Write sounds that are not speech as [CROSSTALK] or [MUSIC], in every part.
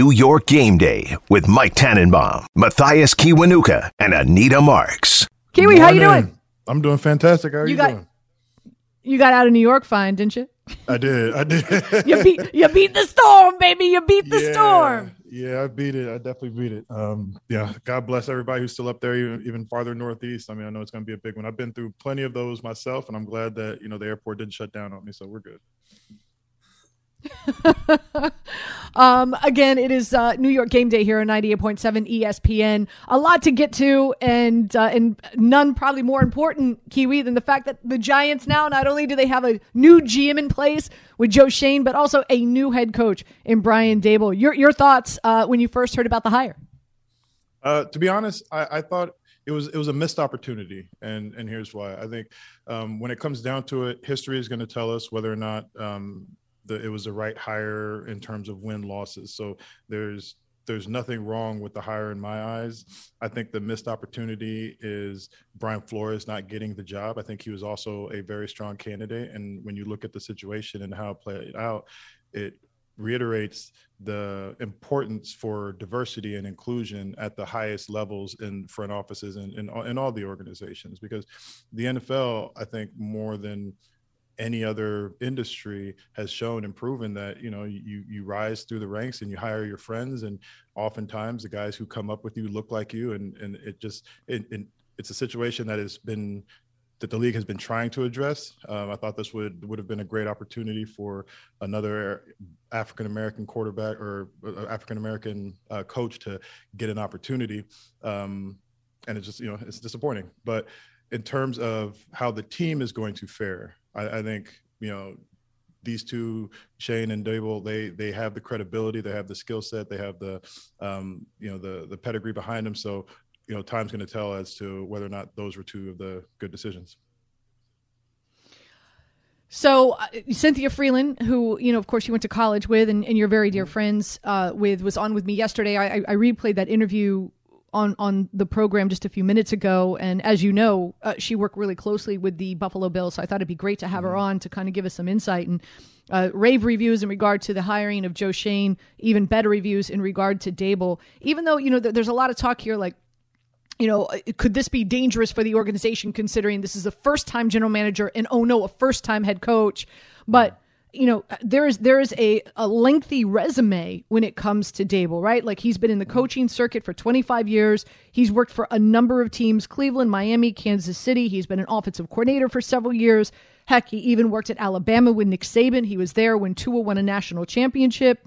New York Game Day with Mike Tannenbaum, Mathias Kiwanuka, and Anita Marks. Kiwi, how you doing? I'm doing fantastic. How are you, You got- doing? You got out of New York fine, didn't you? I did. I did. [LAUGHS] You beat you beat the storm, baby. You beat the yeah, storm. Yeah, I beat it. I definitely beat it. Um, yeah, God bless everybody who's still up there, even, even farther northeast. I mean, I know it's going to be a big one. I've been through plenty of those myself, and I'm glad that you know the airport didn't shut down on me, so we're good. [LAUGHS] um, again, it is uh, New York Game Day here on 98.7 ESPN. A lot to get to, and uh, and none probably more important, Kiwi, than the fact that the Giants now not only do they have a new GM in place with Joe Schoen, but also a new head coach in Brian Daboll. Your your thoughts uh, when you first heard about the hire? Uh, to be honest, I, I thought it was it was a missed opportunity, and and here's why. I think um, when it comes down to it, history is going to tell us whether or not um, the, it was the right hire in terms of win losses. So there's there's nothing wrong with the hire in my eyes. I think the missed opportunity is Brian Flores not getting the job. I think he was also a very strong candidate, and when you look at the situation and how it played out, it reiterates the importance for diversity and inclusion at the highest levels in front offices and in, in, all the organizations because the NFL, I think, more than any other industry has shown and proven that you know you you rise through the ranks and you hire your friends and oftentimes the guys who come up with you look like you and and it just it, it it's a situation that has been that the league has been trying to address. Um, I thought this would would have been a great opportunity for another African American quarterback or uh, African American uh, coach to get an opportunity, um, and it's just you know it's disappointing. But in terms of how the team is going to fare, I, I think you know these two, Schoen and Daboll, they they have the credibility, they have the skill set, they have the um, you know the the pedigree behind them. So you know, time's going to tell as to whether or not those were two of the good decisions. So uh, Cynthia Frelund, who you know, of course, you went to college with, and, and you're very dear friends uh, with, was on with me yesterday. I, I replayed that interview on on the program just a few minutes ago, and as you know, uh, she worked really closely with the Buffalo Bills. So I thought it'd be great to have her on to kind of give us some insight and uh, rave reviews in regard to the hiring of Joe Schoen, even better reviews in regard to Daboll. Even though you know, th- there's a lot of talk here, like you know, could this be dangerous for the organization considering this is a first time general manager and oh no, a first time head coach? But you know, there is there is a, a lengthy resume when it comes to Daboll, right? Like he's been in the mm-hmm. coaching circuit for 25 years. He's worked for a number of teams, Cleveland, Miami, Kansas City. He's been an offensive coordinator for several years. Heck, he even worked at Alabama with Nick Saban. He was there when Tua won a national championship.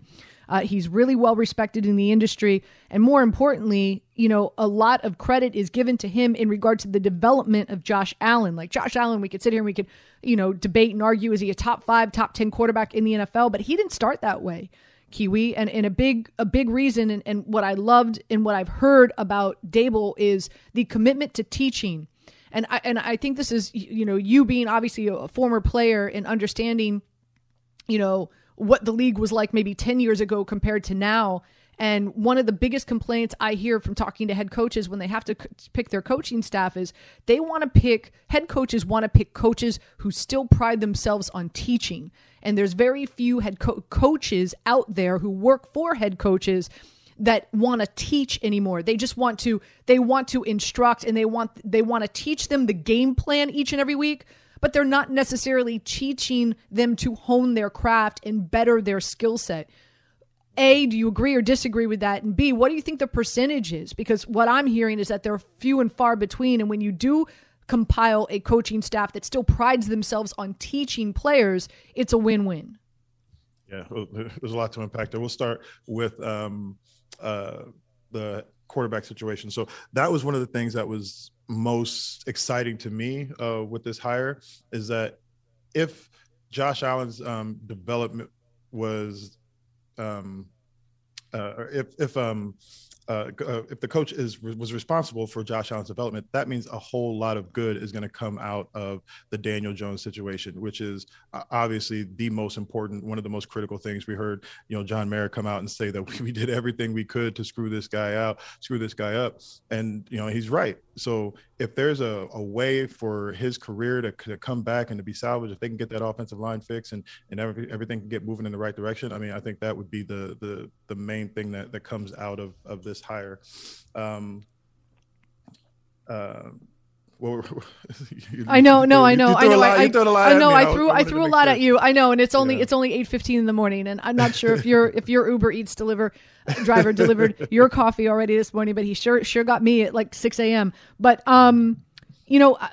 Uh, he's really well respected in the industry. And more importantly, you know, a lot of credit is given to him in regard to the development of Josh Allen. Like Josh Allen, we could sit here and we could, you know, debate and argue is he a top five, top 10 quarterback in the NFL? But he didn't start that way. Kiwi and, and a big a big reason and, and what I loved and what I've heard about Daboll is the commitment to teaching. And I and I think this is you know, you being obviously a former player and understanding, you know, what the league was like maybe 10 years ago compared to now. And one of the biggest complaints I hear from talking to head coaches when they have to c- pick their coaching staff is they want to pick, head coaches want to pick coaches who still pride themselves on teaching. And there's very few head co- coaches out there who work for head coaches that want to teach anymore. They just want to they want to instruct and they want they want to teach them the game plan each and every week but they're not necessarily teaching them to hone their craft and better their skill set. A, do you agree or disagree with that? And B, what do you think the percentage is? Because what I'm hearing is that they're few and far between. And when you do compile a coaching staff that still prides themselves on teaching players, it's a win win. Yeah, there's a lot to unpack there. We'll start with um, uh, the quarterback situation. So that was one of the things that was most exciting to me uh, with this hire is that if Josh Allen's um, development was, um, uh, if if um, uh, uh, if the coach is was responsible for Josh Allen's development, that means a whole lot of good is going to come out of the Daniel Jones situation, which is uh, obviously the most important, one of the most critical things. We heard, you know, John Mara come out and say that [LAUGHS] we did everything we could to screw this guy out, screw this guy up, and you know he's right. So if there's a, a way for his career to, to come back and to be salvaged, if they can get that offensive line fixed and and every, everything can get moving in the right direction, I mean, I think that would be the the the main thing that that comes out of of this hire. Um, uh, well, [LAUGHS] I know, no, I know, I know, I, I, I know, I threw, I threw a lot at you. I know, and it's only, yeah. it's only eight fifteen in the morning, and I'm not sure if your, if your Uber Eats deliver driver delivered [LAUGHS] your coffee already this morning, but he sure, sure got me at like six a.m. But, um, you know, uh,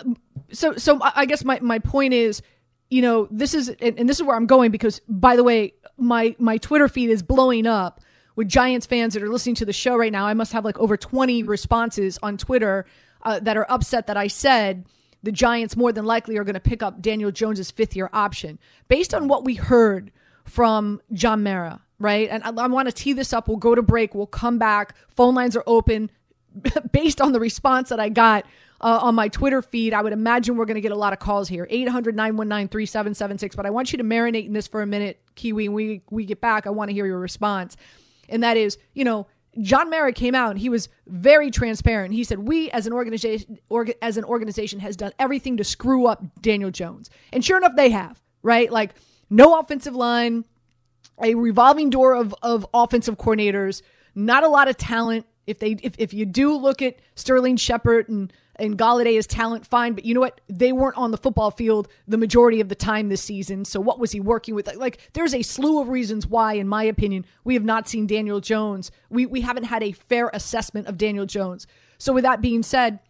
so, so I guess my, my point is, you know, this is, and this is where I'm going because, by the way, my, my Twitter feed is blowing up with Giants fans that are listening to the show right now. I must have like over 20 responses on Twitter uh, that are upset that I said the Giants more than likely are going to pick up Daniel Jones's fifth year option based on what we heard from John Mara, right? And I, I want to tee this up. We'll go to break. We'll come back. Phone lines are open. [LAUGHS] based on the response that I got uh, on my Twitter feed, I would imagine we're going to get a lot of calls here 800 919 3776. But I want you to marinate in this for a minute, Kiwi. When we, we get back, I want to hear your response. And that is, you know, John Mara came out and he was very transparent. He said, "We as an organization, orga, as an organization, has done everything to screw up Daniel Jones." And sure enough, they have. Right, like no offensive line, a revolving door of of offensive coordinators, not a lot of talent. If they if, if you do look at Sterling Shepard and and Golladay is talent, fine. But you know what? They weren't on the football field the majority of the time this season. So what was he working with? Like, there's a slew of reasons why, in my opinion, we have not seen Daniel Jones. We we haven't had a fair assessment of Daniel Jones. So with that being said,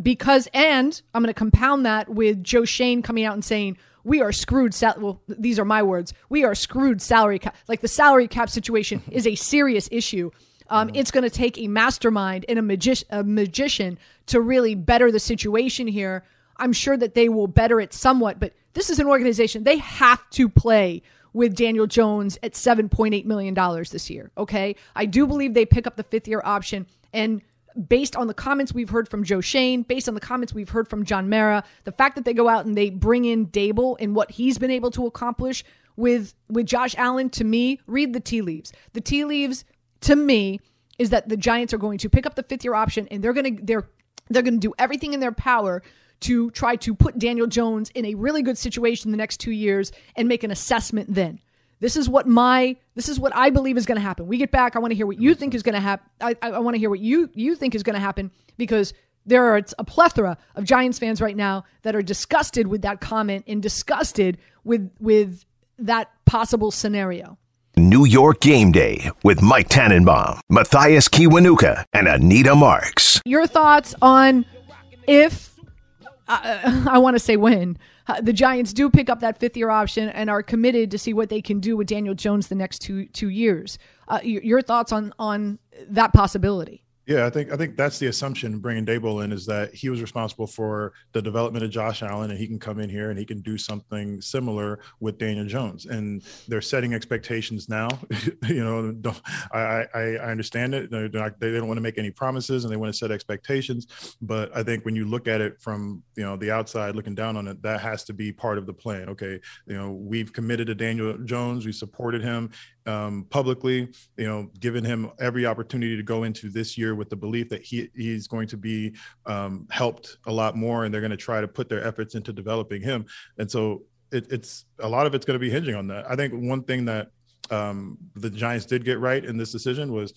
because and I'm going to compound that with Joe Schoen coming out and saying we are screwed. Sal- well, these are my words. We are screwed salary cap. Like the salary cap situation is a serious issue. Um, mm-hmm. It's going to take a mastermind and a, magi- a magician to really better the situation here. I'm sure that they will better it somewhat, but this is an organization, they have to play with Daniel Jones at $7.8 million this year. Okay. I do believe they pick up the fifth year option. And based on the comments we've heard from Joe Schoen, based on the comments we've heard from John Mara, the fact that they go out and they bring in Daboll and what he's been able to accomplish with with Josh Allen, to me, read the tea leaves. The tea leaves to me is that the Giants are going to pick up the fifth year option and they're going to they're they're going to do everything in their power to try to put Daniel Jones in a really good situation the next 2 years and make an assessment then. This is what my this is what I believe is going to happen. We get back. I want to hear what you think is going to happen. I, I want to hear what you you think is going to happen because there are a plethora of Giants fans right now that are disgusted with that comment and disgusted with with that possible scenario. New York Game Day with Mike Tannenbaum, Mathias Kiwanuka, and Anita Marks. Your thoughts on if, uh, [LAUGHS] I want to say when, uh, the Giants do pick up that fifth year option and are committed to see what they can do with Daniel Jones the next two two years. Uh, your thoughts on on that possibility? Yeah, I think I think that's the assumption bringing Daboll in is that he was responsible for the development of Josh Allen, and he can come in here and he can do something similar with Daniel Jones. And they're setting expectations now. [LAUGHS] you know, I, I, I understand it. Not, they don't want to make any promises, and they want to set expectations. But I think when you look at it from you know the outside looking down on it, that has to be part of the plan. Okay, you know, we've committed to Daniel Jones, we supported him um, publicly, you know, given him every opportunity to go into this year with the belief that he he's going to be um, helped a lot more, and they're going to try to put their efforts into developing him. And so it, it's a lot of it's going to be hinging on that. I think one thing that um, the Giants did get right in this decision was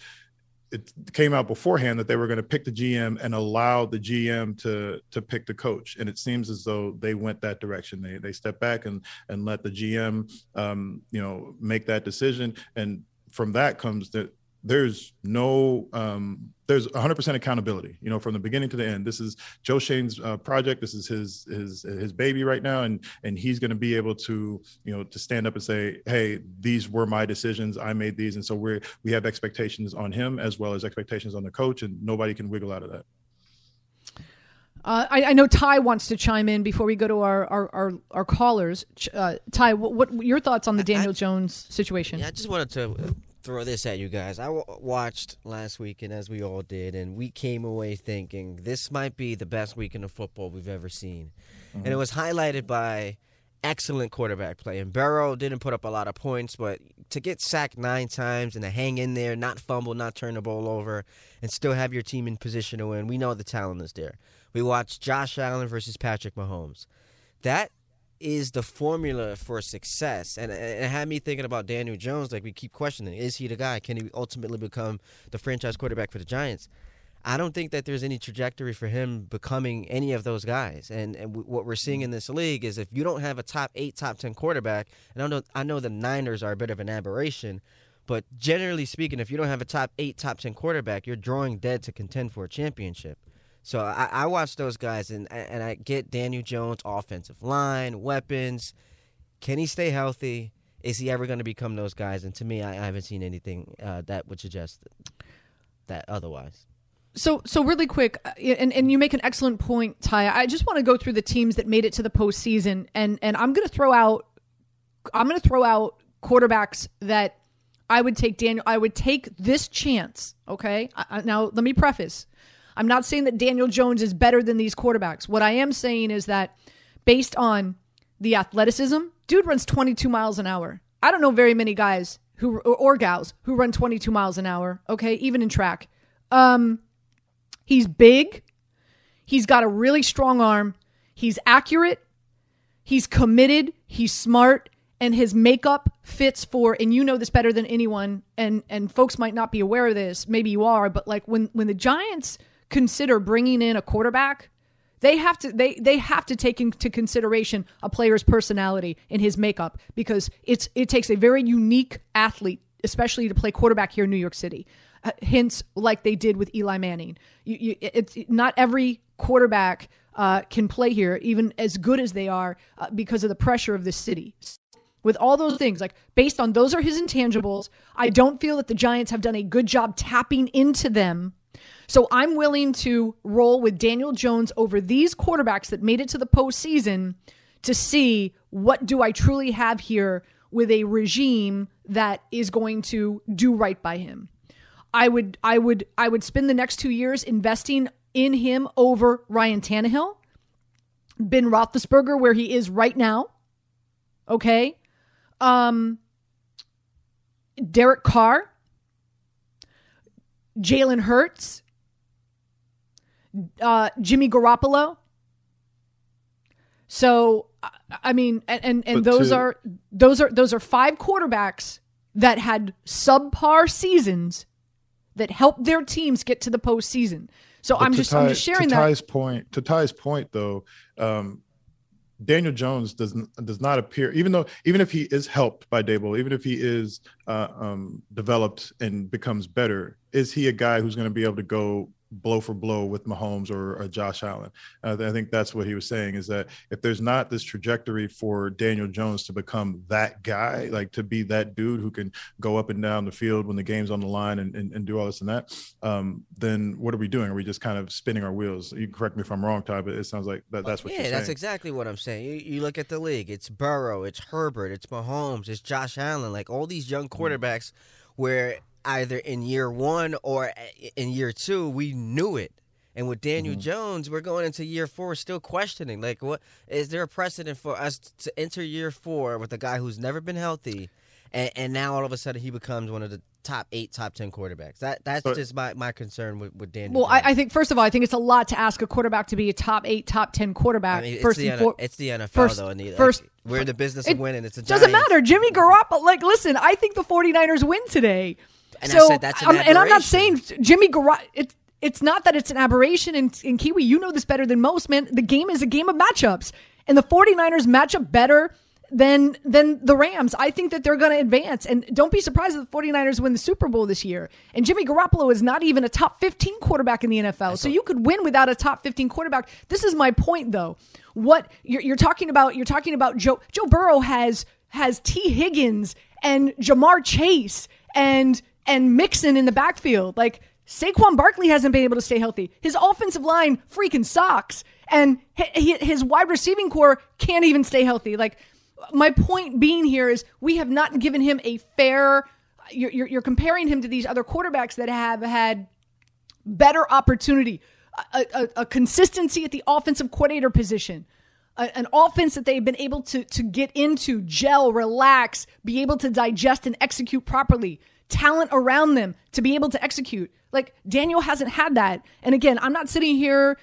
it came out beforehand that they were going to pick the GM and allow the GM to to pick the coach, and it seems as though they went that direction. They they stepped back and and let the GM, um, you know, make that decision, and from that comes that there's no um, there's 100% accountability you know from the beginning to the end. This is joe Schoen's uh, project. This is his his his baby right now. And and he's going to be able to you know to stand up and say hey these were my decisions. I made these. And so we're we have expectations on him as well as expectations on the coach. And nobody can wiggle out of that. Uh, I, I, know Ty wants to chime in before we go to our our, our, our callers. Uh, Ty, what, what, your thoughts on the Daniel I, Jones situation? Yeah, I just wanted to throw this at you guys. I w- watched last weekend, as we all did, and we came away thinking this might be the best weekend of football we've ever seen. Mm-hmm. And it was highlighted by excellent quarterback play. And Burrow didn't put up a lot of points, but to get sacked nine times and to hang in there, not fumble, not turn the ball over, and still have your team in position to win, we know the talent is there. We watched Josh Allen versus Patrick Mahomes. That is the formula for success. And, and it had me thinking about Daniel Jones. Like we keep questioning, is he the guy? Can he ultimately become the franchise quarterback for the Giants? I don't think that there's any trajectory for him becoming any of those guys. And and w- what we're seeing mm. in this league is if you don't have a top eight, top ten quarterback, and I know I know the Niners are a bit of an aberration, but generally speaking, if you don't have a top eight, top ten quarterback, you're drawing dead to contend for a championship. So I, I watch those guys, and and I get Daniel Jones' offensive line, weapons. Can he stay healthy? Is he ever going to become those guys? And to me, I, I haven't seen anything uh, that would suggest that otherwise. So, so really quick, uh, and, and you make an excellent point, Ty. I just want to go through the teams that made it to the postseason, and and I'm going to throw out, I'm going to throw out quarterbacks that I would take. Daniel, I would take this chance. Okay, I, now let me preface: I'm not saying that Daniel Jones is better than these quarterbacks. What I am saying is that based on the athleticism, dude runs 22 miles an hour. I don't know very many guys who or gals who run 22 miles an hour. Okay, even in track. Um, he's big. He's got a really strong arm. He's accurate. He's committed. He's smart and his makeup fits for and you know this better than anyone and and folks might not be aware of this maybe you are but like when when the giants consider bringing in a quarterback, they have to they they have to take into consideration a player's personality and his makeup because it's it takes a very unique athlete, especially to play quarterback here in New York City. Uh, hints like they did with Eli Manning. You, you, it's not every quarterback uh, can play here, even as good as they are, uh, because of the pressure of this city. With all those things, like based on those are his intangibles, I don't feel that the Giants have done a good job tapping into them so I'm willing to roll with Daniel Jones over these quarterbacks that made it to the postseason to see what do I truly have here with a regime that is going to do right by him. I would I would I would spend the next two years investing in him over Ryan Tannehill, Ben Roethlisberger, where he is right now. Okay, um, Derek Carr, Jalen Hurts, uh, Jimmy Garoppolo. So I mean, and and, and those are those are those are five quarterbacks that had subpar seasons that helped their teams get to the postseason. So I'm just Ty, I'm just sharing to that. Ty's point to Ty's point though, um, Daniel Jones does does not appear, even though even if he is helped by Daboll, even if he is uh, um, developed and becomes better, is he a guy who's going to be able to go blow for blow with Mahomes or, or Josh Allen. Uh, I think that's what he was saying is that if there's not this trajectory for Daniel Jones to become that guy, like to be that dude who can go up and down the field when the game's on the line and, and, and do all this and that, um, then what are we doing? Are we just kind of spinning our wheels? You correct me if I'm wrong, Ty, but it sounds like that, that's what yeah, that's exactly what I'm saying. You, you, look at the league, it's Burrow, it's Herbert, it's Mahomes, it's Josh Allen, like all these young mm. quarterbacks where either in year one or in year two, we knew it. And with Daniel mm-hmm. Jones, we're going into year four still questioning. Like, what is there a precedent for us to enter year four with a guy who's never been healthy, and, and now all of a sudden he becomes one of the top eight, top ten quarterbacks? That that's but, just my, my concern with, with Daniel. Well, I, I, think first of all, I think it's a lot to ask a quarterback to be a top eight, top ten quarterback. I mean, first it's, the, for, it's the NFL first, though. And the, first, like, we're in the business of winning. It's a doesn't matter. Jimmy [LAUGHS] Garoppolo. Like, listen, I think the 49ers win today. And so, I said that's an um, and I'm not saying Jimmy Garoppolo. It's it's not that it's an aberration. And, and Kiwi, you know this better than most, man. The game is a game of matchups, and the 49ers match up better than than the Rams. I think that they're going to advance. And don't be surprised if the 49ers win the Super Bowl this year. And Jimmy Garoppolo is not even a top 15 quarterback in the NFL. So you could win without a top 15 quarterback. This is my point though. What you're, you're talking about you're talking about Joe Joe Burrow has has Tee Higgins and Ja'Marr Chase and and Mixon in the backfield. Like Saquon Barkley hasn't been able to stay healthy. His offensive line freaking sucks, and his wide receiving core can't even stay healthy. Like my point being here is we have not given him a fair you're, you're, you're comparing him to these other quarterbacks that have had better opportunity, a, a, a consistency at the offensive coordinator position, an offense that they've been able to, to get into, gel, relax, be able to digest and execute properly, talent around them to be able to execute. Like Daniel hasn't had that. And again, I'm not sitting here,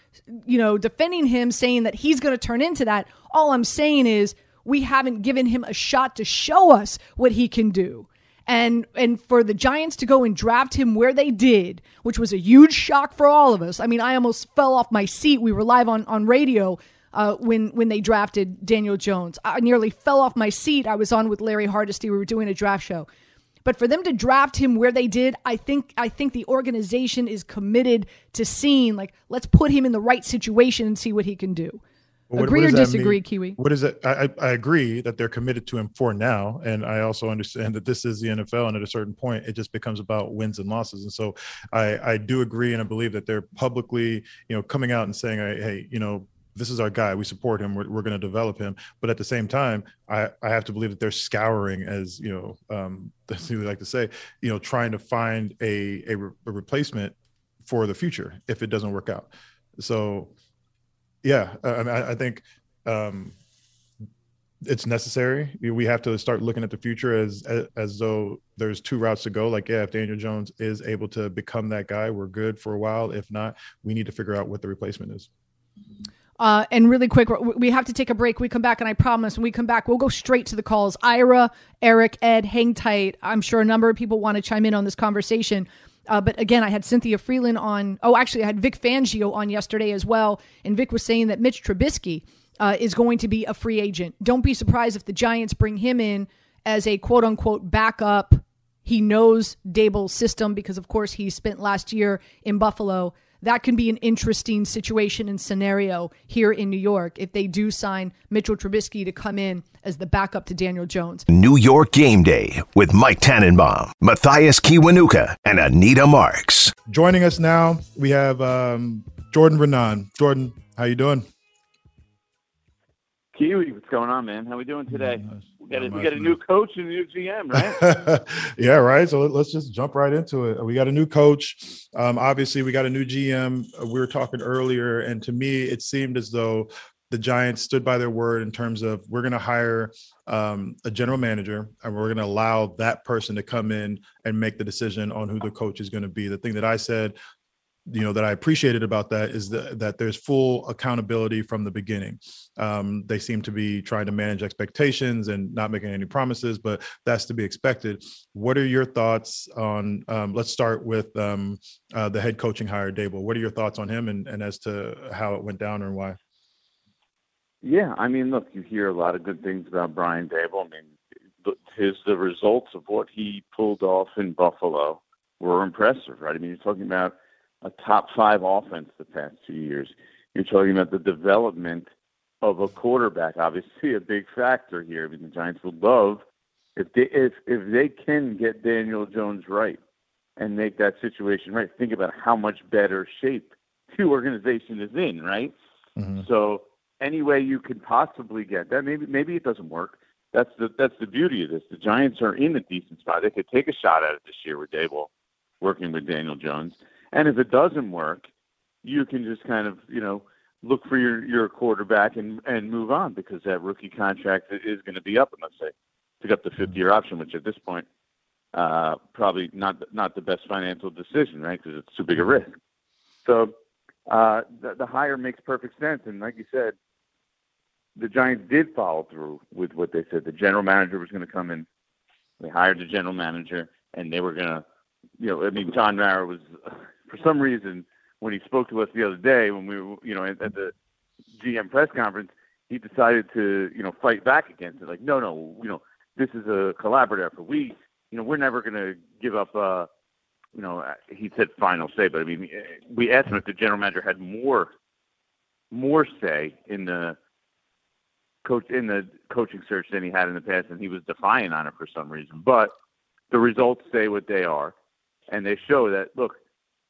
you know, defending him saying that he's going to turn into that. All I'm saying is we haven't given him a shot to show us what he can do. And and for the Giants to go and draft him where they did, which was a huge shock for all of us. I mean, I almost fell off my seat. We were live on on radio uh, when when they drafted Daniel Jones. I nearly fell off my seat. I was on with Larry Hardesty. We were doing a draft show. But for them to draft him where they did, I think I think the organization is committed to seeing like let's put him in the right situation and see what he can do. What, agree what or disagree, mean? Kiwi? What is it? I, I agree that they're committed to him for now, and I also understand that this is the NFL, and at a certain point, it just becomes about wins and losses. And so, I I do agree, and I believe that they're publicly, you know, coming out and saying, hey, you know, this is our guy. We support him. We're, we're going to develop him. But at the same time, I, I have to believe that they're scouring, as you know, um, that's what we like to say, you know, trying to find a, a, re- a replacement for the future if it doesn't work out. So yeah, I, I think um, it's necessary. We have to start looking at the future as, as, as though there's two routes to go. Like, yeah, if Daniel Jones is able to become that guy, we're good for a while. If not, we need to figure out what the replacement is. Uh, and really quick, we have to take a break. We come back, and I promise when we come back, we'll go straight to the calls. Ira, Eric, Ed, hang tight. I'm sure a number of people want to chime in on this conversation. Uh, but again, I had Cynthia Frelund on. Oh, actually, I had Vic Fangio on yesterday as well. And Vic was saying that Mitch Trubisky uh, is going to be a free agent. Don't be surprised if the Giants bring him in as a quote unquote backup. He knows Daboll's system because, of course, he spent last year in Buffalo that can be an interesting situation and scenario here in New York if they do sign Mitchell Trubisky to come in as the backup to Daniel Jones. New York Game Day with Mike Tannenbaum, Mathias Kiwanuka, and Anita Marks. Joining us now, we have um, Jordan Raanan. Jordan, how you doing? Kiwi, what's going on, man? How we doing today? We got, a, we got a new coach and a new GM, right? [LAUGHS] yeah, right. So let's just jump right into it. We got a new coach. Um, obviously, we got a new GM. We were talking earlier, and to me, it seemed as though the Giants stood by their word in terms of we're going to hire um, a general manager and we're going to allow that person to come in and make the decision on who the coach is going to be. The thing that I said you know that I appreciated about that is that, that there's full accountability from the beginning. Um, they seem to be trying to manage expectations and not making any promises, but that's to be expected. What are your thoughts on? Um, let's start with um, uh, the head coaching hire, Daboll. What are your thoughts on him and, and as to how it went down and why? Yeah, I mean, look, you hear a lot of good things about Brian Daboll. I mean, his the results of what he pulled off in Buffalo were impressive, right? I mean, you're talking about a top five offense the past two years. You're talking about the development of a quarterback, obviously a big factor here. I mean, the Giants would love if they if if they can get Daniel Jones right and make that situation right. Think about how much better shape the organization is in, right? Mm-hmm. So any way you can possibly get that, maybe maybe it doesn't work. That's the that's the beauty of this. The Giants are in a decent spot. They could take a shot at it this year with Daboll working with Daniel Jones. And if it doesn't work, you can just kind of, you know, look for your, your quarterback and, and move on because that rookie contract is going to be up unless they pick up the fifth year option, which at this point, uh, probably not not the best financial decision, right? Because it's too big a risk. So uh, the, the hire makes perfect sense. And like you said, the Giants did follow through with what they said. The general manager was going to come in. They hired the general manager, and they were going to, you know, I mean, John Mara was for some reason, when he spoke to us the other day, when we were, you know, at, at the GM press conference, he decided to, you know, fight back against it. Like, no, no, you know, this is a collaborative effort. We, you know, we're never going to give up. uh you know, he said final say, but I mean, we asked him if the general manager had more, more say in the coach in the coaching search than he had in the past, and he was defiant on it for some reason. But the results say what they are, and they show that look,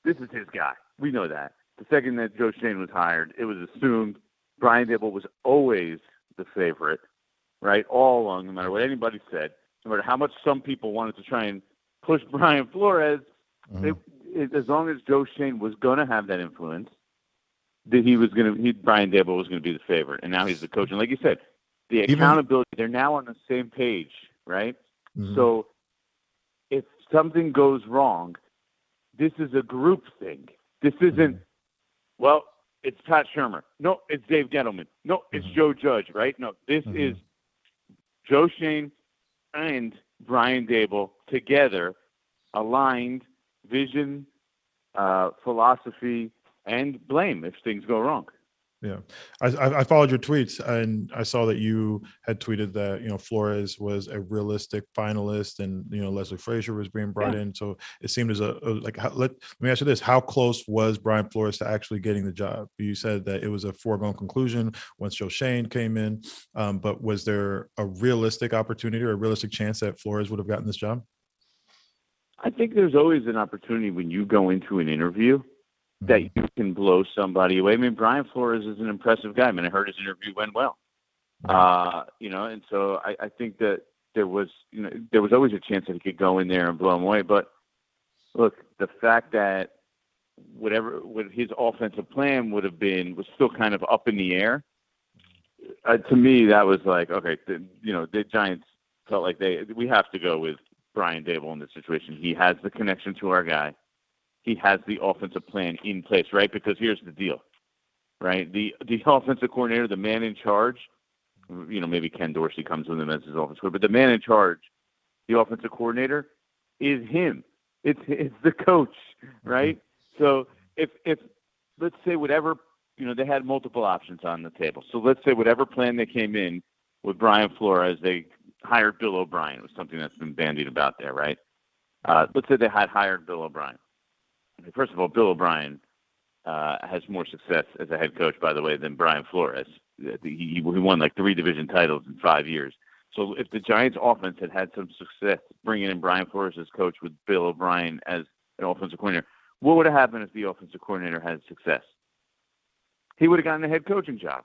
this is his guy. We know that. The second that Joe Schoen was hired, it was assumed Brian Daboll was always the favorite, right? All along, no matter what anybody said, no matter how much some people wanted to try and push [LAUGHS] Brian Flores. Mhm. They, it, as long as Joe Schoen was going to have that influence, that he was going to, he, Brian Daboll was going to be the favorite, and now he's the coach. And like you said, the Even- accountability, they're now on the same page, right? Mhm. So if something goes wrong, this is a group thing. This isn't, well, it's Pat Shurmur. No, it's Dave Gettleman. No, it's Mhm. Joe Judge, right? No, this Mhm. is Joe Schoen and Brian Daboll together, aligned, vision, uh, philosophy, and blame if things go wrong. Yeah, I, I I followed your tweets and I saw that you had tweeted that you know Flores was a realistic finalist and you know Leslie Frazier was being brought in. So it seemed as a, a like how, let, let me ask you this: How close was Brian Flores to actually getting the job? You said that it was a foregone conclusion once Joe Schoen came in, um, but was there a realistic opportunity or a realistic chance that Flores would have gotten this job? I think there's always an opportunity when you go into an interview that you can blow somebody away. I mean, Brian Flores is an impressive guy. I mean, I heard his interview went well. Uh, you know, and so I, I think that there was, you know, there was always a chance that he could go in there and blow him away. But look, the fact that whatever what his offensive plan would have been was still kind of up in the air. Uh, to me, that was like, okay, the, you know, the Giants felt like they we have to go with Brian Daboll in this situation. He has the connection to our guy. He has the offensive plan in place, right? Because here's the deal, right? The the [LAUGHS] offensive coordinator, the man in charge, you know, maybe Ken Dorsey comes with him as his offensive coordinator, but the man in charge, the offensive coordinator, is him. It's [LAUGHS] it's the coach, right? So if if let's say whatever you know, they had multiple options on the table. So let's say whatever plan they came in with Brian Flores, they hired Bill O'Brien. It was something that's been bandied about there, right? Uh, let's say they had hired Bill O'Brien. First of all, Bill O'Brien uh, has more success as a head coach, by the way, than Brian Flores. He, he won like three division titles in five years. So if the Giants' offense had had some success bringing in Brian Flores as coach with Bill O'Brien as an offensive coordinator, what would have happened if the offensive coordinator had success? He would have gotten a head coaching job,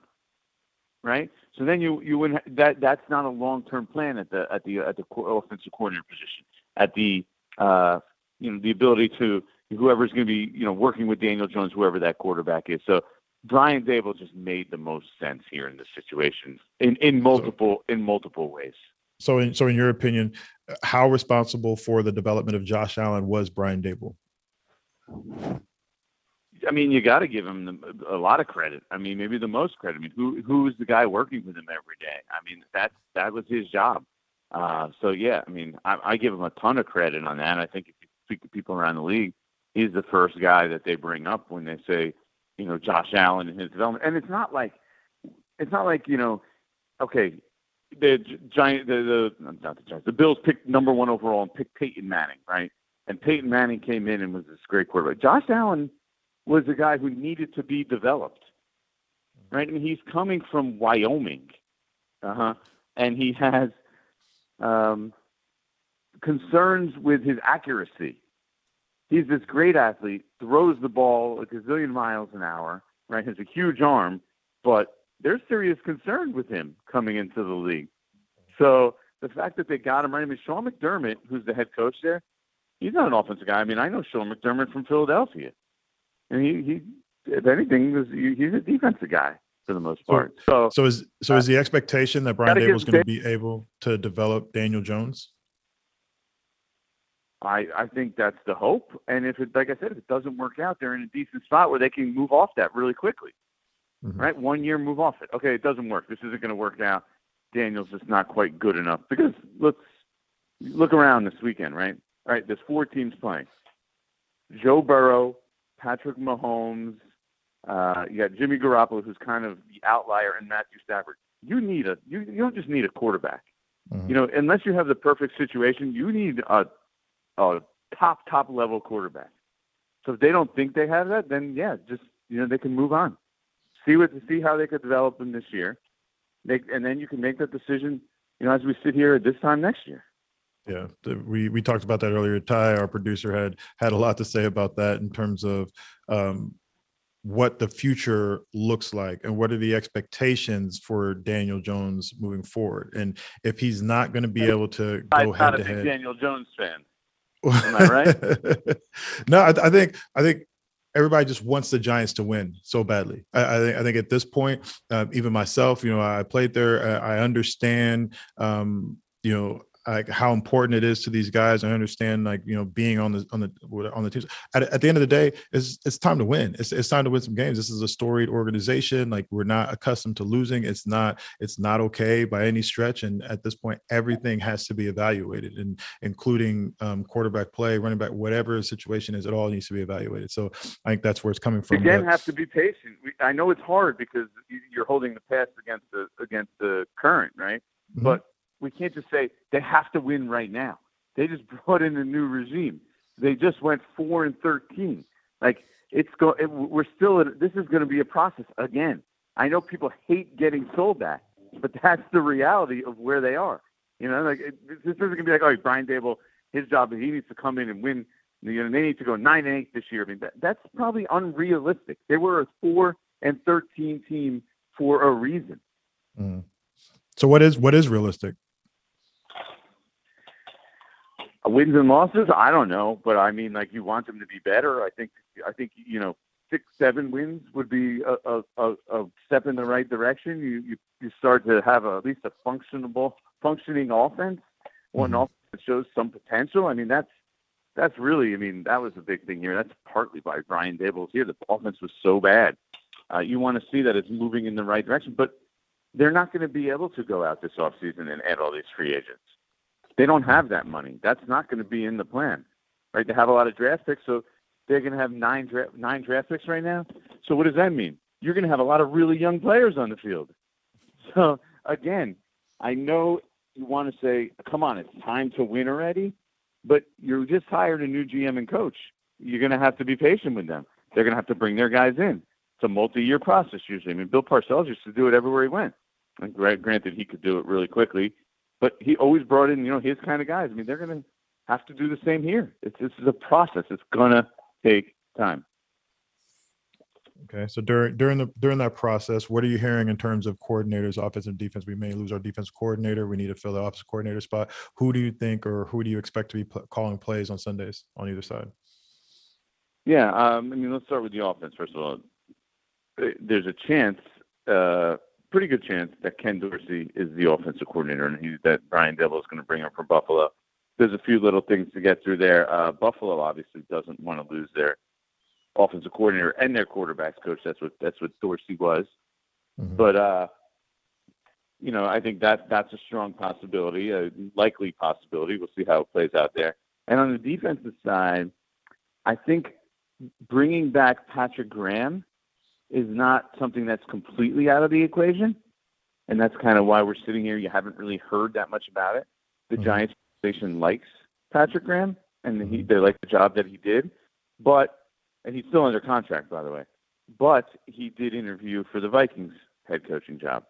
right? So then you you wouldn't that that's not a long term plan at the at the at the offensive coordinator position at the uh, you know the ability to whoever's going to be you know working with Daniel Jones whoever that quarterback is. So Brian Daboll just made the most sense here in this situation in in multiple in multiple ways. So, in, so in your opinion, how responsible for the development of Josh Allen was Brian Daboll? I mean, you got to give him the, a lot of credit. I mean, maybe the most credit. I mean, who who is the guy working with him every day? I mean, that that was his job. Uh, so yeah, I mean, I, I give him a ton of credit on that. I think if you speak to people around the league, he's the first guy that they bring up when they say, you know, Josh Allen and his development. And it's not like it's not like you know, okay, the giant the the not the Giants, the Bills picked number one overall and picked Peyton Manning, right? And Peyton Manning came in and was this great quarterback. Josh Allen was a guy who needed to be developed, right? Mean, he's coming from Wyoming, uh huh, and he has um, concerns with his accuracy. He's this great athlete, throws the ball a gazillion miles an hour, right? Has a huge arm, but there's serious concern with him coming into the league. So the fact that they got him right, I mean, Sean McDermott, who's the head coach there, he's not an offensive guy. I mean, I know Sean McDermott from Philadelphia, and he, he if anything, was he's a defensive guy for the most part. So, So is so is the expectation that Brian give Daboll's going to be able to develop Daniel Jones? I I think that's the hope. And if it, like I said, if it doesn't work out, they're in a decent spot where they can move off that really quickly. Mhm. Right, one year, move off it. Okay, it doesn't work. This isn't going to work out. Daniel's just not quite good enough because let's look around this weekend. Right, all right. There's four teams playing. Joe Burrow, Patrick Mahomes. Uh, you got Jimmy Garoppolo, who's kind of the outlier, and Matthew Stafford. You need a you you don't just need a quarterback. Mhm. You know, unless you have the perfect situation, you need a a top top level quarterback. So if they don't think they have that, then yeah, just you know they can move on. See what see how they could develop them this year, make, and then you can make that decision. You know, as we sit here at this time next year. Yeah, we we talked about that earlier. Ty, our producer, had had a lot to say about that in terms of um, what the future looks like and what are the expectations for Daniel Jones moving forward. And if he's not going to be able to go head to head, Daniel Jones fan. Am I right? [LAUGHS] no, I, I, think I think everybody just wants the Giants to win so badly. I, I think I think at this point, uh, even myself, you know, I played there. I, I understand, um, you know, like how important it is to these guys. I understand like you know being on the on the on the team. At, at the end of the day, it's it's time to win. It's it's time to win some games. This is a storied organization. Like we're not accustomed to losing. It's not it's not okay by any stretch. And at this point, everything has to be evaluated, and including um, quarterback play, running back, whatever the situation is, it all needs to be evaluated. So I think that's where it's coming from. Again, but, have to be patient. We, I know it's hard because you're holding the past against the against the current, right? Mm-hmm. But we can't just say they have to win right now. They just [LAUGHS] brought in a new regime. They just went four and thirteen. Like it's go. It, we're still. This is going to be a process again. I know people hate getting sold that, but [LAUGHS] that's the reality of where they are. You know, like it, this isn't going to be like, oh, Brian Daboll, his job is he needs to come in and win. You know, they need to go nine and eight this year. I mean, that, that's probably unrealistic. They were a four and thirteen team for a reason. Mm. So what is what is realistic? Wins and losses, I don't know, but I mean, like you want them to be better. I think, I think you know, six, seven wins would be a, a, a step in the right direction. You, you you start to have a, at least a functionable, functioning offense. One mm-hmm. offense shows some potential. I mean, that's that's really, I mean, that was a big thing here. That's partly by Brian Daboll's here. The offense was so bad. Uh, you want to see that it's moving in the right direction, but they're not going to be able to go out this offseason and add all these free agents. They don't have that money. That's not going to be in the plan, right? They have a lot of draft picks, so they're going to have nine draft nine draft picks right now. So what does that mean? You're going to have a lot of really young players on the field. [LAUGHS] So again, I know you want to say, "Come on, it's time to win already," but you just hired a new GM and coach. You're going to have to be patient with them. They're going to have to bring their guys in. It's a multi-year process usually. I mean, Bill Parcells used to do it everywhere he went. And granted, he could do it really quickly but he always brought in, you know, his kind of guys. I mean, they're going to have to do the same here. It's this is a process. It's gonna take time. Okay, so during during the during that process, what are you hearing in terms of coordinators, offense and defense? We may lose our defense coordinator. We need to fill the offensive coordinator spot. Who do you think, or who do you expect to be p- calling plays on Sundays on either side? Yeah, um, I mean, let's start with the offense first of all. There's a chance uh, pretty good chance that Ken Dorsey is the offensive coordinator and he, that Brian Daboll is going to bring him from Buffalo. There's a few little things to get through there. Uh, Buffalo obviously doesn't want to lose their offensive coordinator and their quarterbacks coach. That's what that's what Dorsey was. Mm-hmm. But uh, you know, I think that that's a strong possibility, a likely possibility. We'll see how it plays out there. And on the defensive side, I think bringing back Patrick Graham is not something that's completely out of the equation. And that's kind of why we're sitting here. You haven't really heard that much about it. The mm-hmm. Giants organization likes Patrick Graham, and he, mm-hmm. they like the job that he did. But, and he's still under contract, by the way. But he did interview for the Vikings head coaching job.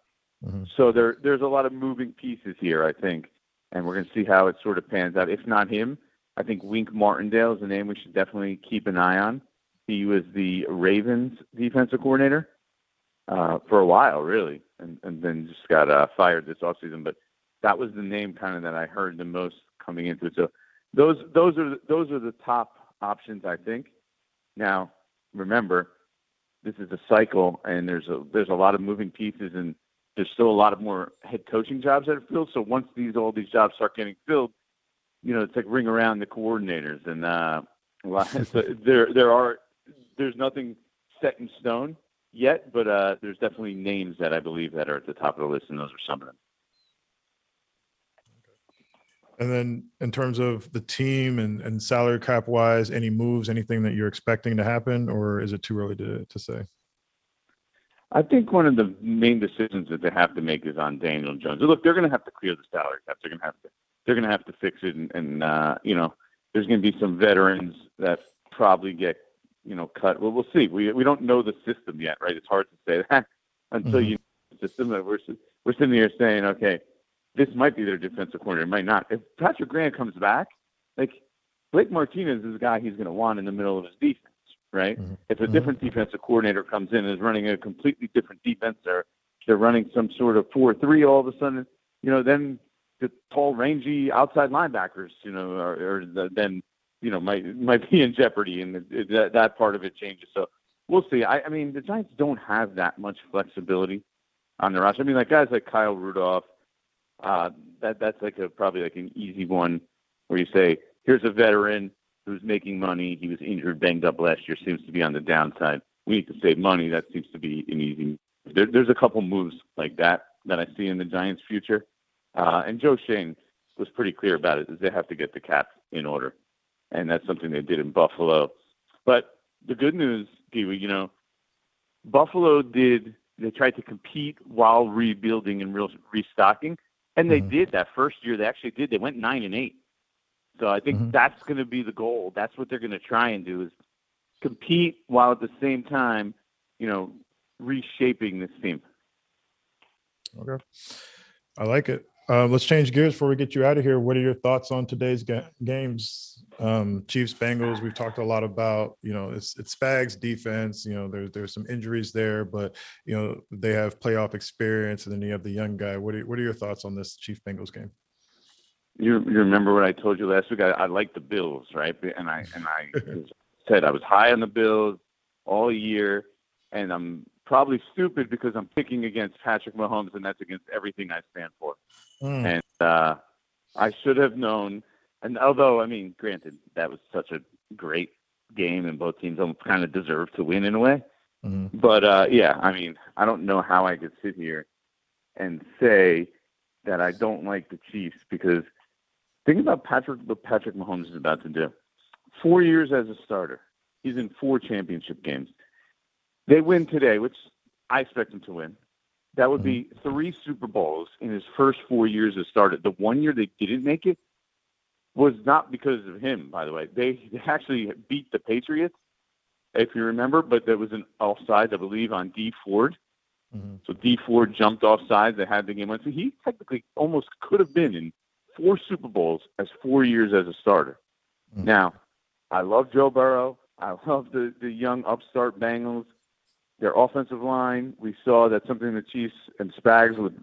Mm-hmm. So there, there's a lot of moving pieces here, I think, and we're going to see how it sort of pans out. If not him, I think Wink Martindale is a name we should definitely keep an eye on. He was the Ravens defensive coordinator uh, for a while, really, and, and then just got uh, fired this offseason. But that was the name kind of that I heard the most coming into it. So those those are those are the top options, I think. Now, remember, this is a cycle, and there's a there's a lot of moving pieces, and there's still a lot of more head coaching jobs that are filled. So once these all these jobs start getting filled, you know, it's like ring around the coordinators, and uh, so [LAUGHS] there there are there's nothing set in stone yet, but uh, there's definitely names that I believe that are at the top of the list, and those are some of them. And then, in terms of the team and, and salary cap wise, any moves, anything that you're expecting to happen, or is it too early to, to say? I think one of the main decisions that they have to make is on Daniel Jones. Look, they're going to have to clear the salary cap. They're going to have to. They're going to have to fix it, and, and uh, you know, there's going to be some veterans that probably get you know, cut. Well, we'll see. We we don't know the system yet, right? It's hard to say [LAUGHS] that until mm-hmm. you know the system. That we're we're sitting here saying, okay, this might be their defensive coordinator, it might not. If Patrick Graham comes back, like Blake Martinez is the guy he's going to want in the middle of his defense, right? Mm-hmm. If a mm-hmm. different defensive coordinator comes in and is running a completely different defense, or they're running some sort of four-three all of a sudden, you know, then the tall, rangy outside linebackers, you know, or, or the, then you know, might might be in jeopardy, and that that part of it changes. So we'll see. I, I mean, the Giants don't have that much flexibility on their roster. I mean, like guys like Kyle Rudolph, uh, that that's like a probably like an easy one where you say, here's a veteran who's making money. He was injured, banged up last year, seems to be on the downside. We need to save money. That seems to be an easy. There, there's a couple moves like that that I see in the Giants' future. Uh, and Joe Schoen was pretty clear about it. Is they have to get the cap in order, and that's something they did in Buffalo. But the good news, Kiwi, you know, Buffalo did. They tried to compete while rebuilding and real restocking, and they mm-hmm. did that first year. They actually did. They went nine and eight. So I think mm-hmm. that's going to be the goal. That's what they're going to try and do is compete while at the same time, you know, reshaping this team. Okay, I like it. Uh, let's change gears before we get you out of here. What are your thoughts on today's ga- games? Um, Chiefs Bengals. We've talked a lot about. You know, it's it's Spags defense. You know, there's there's some injuries there, but you know they have playoff experience, and then you have the young guy. What are what are your thoughts on this Chiefs Bengals game? You you remember what I told you last week? I, I like the Bills, right? And I and I [LAUGHS] said I was high on the Bills all year, and I'm probably stupid because I'm picking against Patrick Mahomes, and that's against everything I stand for. Mm. And uh, I should have known. And although, I mean, granted, that was such a great game, and both teams kind of deserved to win in a way. Mm-hmm. But uh, yeah, I mean, I don't know how I could sit here and say that I don't like the Chiefs because think about Patrick what Patrick Mahomes is about to do. Four years as a starter, he's in four championship games. They win today, which I expect them to win. That would be mm-hmm. three Super Bowls in his first four years as starter. The one year they didn't make it was not because of him, by the way. They, [LAUGHS] actually beat the Patriots, if you remember, but there was an offside, I believe, on Dee Ford. Mm-hmm. So Dee Ford jumped offside. They had the game won. So he technically almost could have been in four Super Bowls as four years as a starter. Mm-hmm. Now, I love Joe Burrow. I love the, the young upstart Bengals their offensive line. We saw that something the Chiefs and Spags with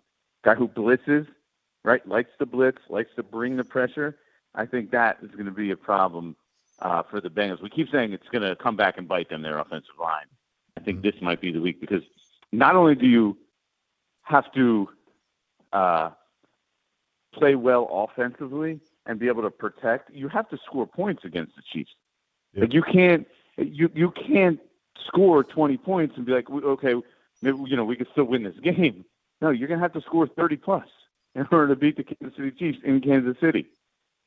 guy who blitzes, right? Likes to blitz, likes to bring the pressure. I think that is going to be a problem uh, for the Bengals. We keep saying it's going to come back and bite them, their offensive line. I think this might be the week because not only do you have to uh, play well offensively and be able to protect, you have to score points against the Chiefs. Yep. Like you can't you you can't score 20 points and be like, okay, maybe, you know, we could still win this game. No, you're going to have to score 30 plus in [LAUGHS] order to beat the Kansas City Chiefs in Kansas City.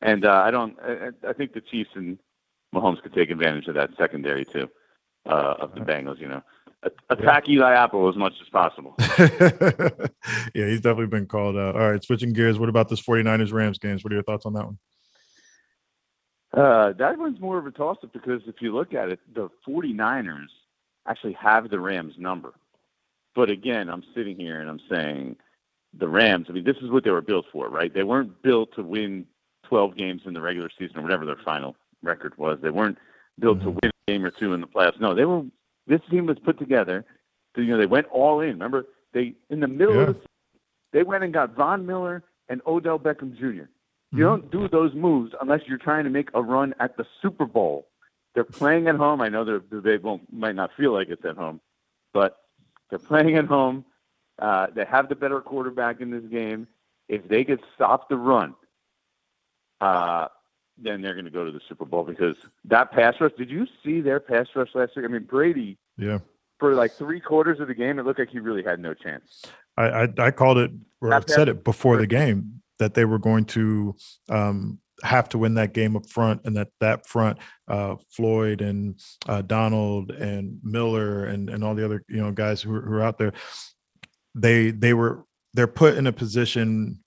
And uh, I don't, I, I think the Chiefs and Mahomes could take advantage of that secondary too, uh, of the Bengals, you know. Attack yeah. Eli Apple as much as possible. [LAUGHS] yeah, he's definitely been called out. All right, switching gears. What about this 49ers Rams games? What are your thoughts on that one? Uh, that one's more of a toss up because if you look at it, the 49ers actually have the Rams number. But again, I'm sitting here and I'm saying the Rams, I mean, this is what they were built for, right? They weren't built to win 12 games in the regular season or whatever their final record was. They weren't built mm-hmm. to win a game or two in the playoffs. No, they were, this team was put together. To, you know, they went all in. Remember, they, in the middle yeah. of the season, they went and got Von Miller and Odell Beckham Jr. You mm-hmm. don't do those moves unless you're trying to make a run at the Super Bowl they're playing at home. I know they're, they won't might not feel like it's at home, but they're playing at home. Uh, they have the better quarterback in this game. If they could stop the run, uh, then they're going to go to the Super Bowl because that pass rush. Did you see their pass rush last year? I mean, Brady. Yeah. For like three quarters of the game, it looked like he really had no chance. I I, I called it, or I said it before the game that they were going to um, have to win that game up front, and that that front, uh, Floyd and uh, Donald and Miller and and all the other you know guys who, who are out there, they they were they're put in a position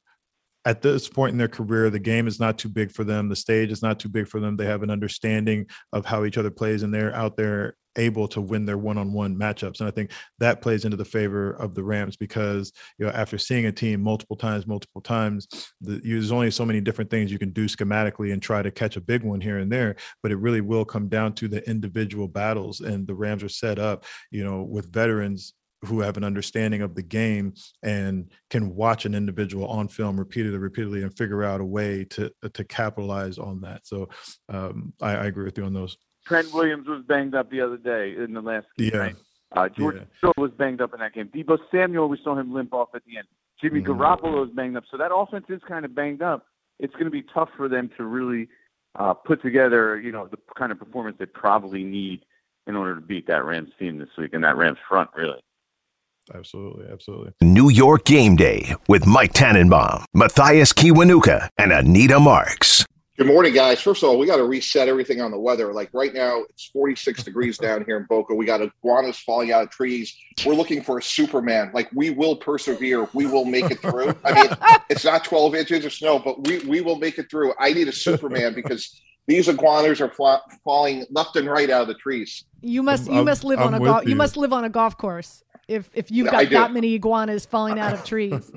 at this point in their career, the game is not too big for them. The stage is not too big for them. They have an understanding of how each other plays, and they're out there able to win their one-on-one matchups. And I think that plays into the favor of the Rams because you know after seeing a team multiple times, multiple times, the, there's only so many different things you can do schematically and try to catch a big one here and there. But it really will come down to the individual battles, and the Rams are set up, you know, with veterans who have an understanding of the game and can watch an individual on film repeatedly, repeatedly, and figure out a way to to capitalize on that. So um, I, I, agree with you on those. Trent Williams was banged up the other day in the last game. Yeah. Uh, George yeah. was banged up in that game. Deebo Samuel, we saw him limp off at the end. Jimmy mm-hmm. Garoppolo is banged up. So that offense is kind of banged up. It's going to be tough for them to really uh, put together, you know, the kind of performance they probably need in order to beat that Rams team this week and that Rams front, really. Absolutely, absolutely. New York Game Day with Mike Tannenbaum, Mathias Kiwanuka, and Anita Marks. Good morning, guys. First of all, we got to reset everything on the weather. Like right now, it's 46 degrees down here in Boca. We got iguanas falling out of trees. We're looking for a Superman. Like we will persevere. We will make it through. I mean, it's not 12 inches of snow, but we we will make it through. I need a Superman because these iguanas are falling left and right out of the trees. You must you I'm, must live I'm on a golf you. you must live on a golf course if if you've got that many iguanas falling out of trees.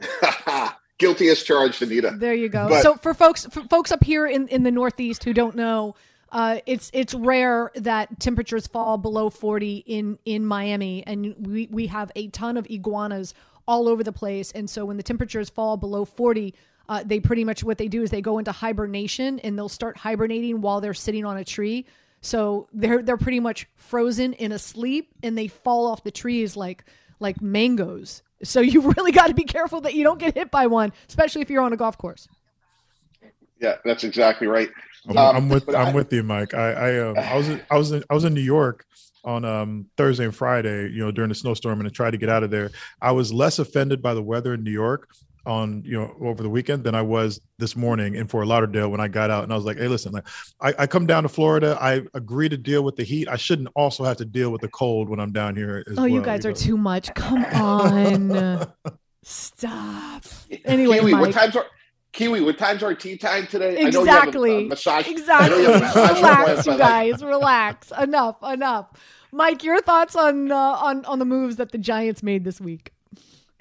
[LAUGHS] [LAUGHS] Guilty as charged, Anita. There you go. But, so for folks for folks up here in, in the Northeast who don't know, uh, it's it's rare that temperatures fall below 40 in in Miami, and we we have a ton of iguanas all over the place. And so when the temperatures fall below 40, uh, they pretty much what they do is they go into hibernation and they'll start hibernating while they're sitting on a tree. So they're they're pretty much frozen in a sleep and they fall off the trees like like mangoes. So you [LAUGHS] really got to be careful that you don't get hit by one, especially if you're on a golf course. Yeah, that's exactly right. I'm, um, I'm with I'm I, with you, Mike. I I, um, I was I was in, I was in New York on um, Thursday and Friday, you know, during the snowstorm, and I tried to get out of there. I was less offended by the weather in New York on you know over the weekend than I was this morning in Fort Lauderdale when I got out and I was like, hey, listen, like I, I come down to Florida, I agree to deal with the heat. I shouldn't also have to deal with the cold when I'm down here. oh, well, you guys you know? are too much. Come on, stop. [LAUGHS] Anyway, Kiwi, Mike. what time's our Kiwi? What time's our tea time today? Exactly. A, a massage. Exactly. [LAUGHS] Relax, you guys. Relax. Enough. Enough. Mike, your thoughts on uh, on on the moves that the Giants made this week?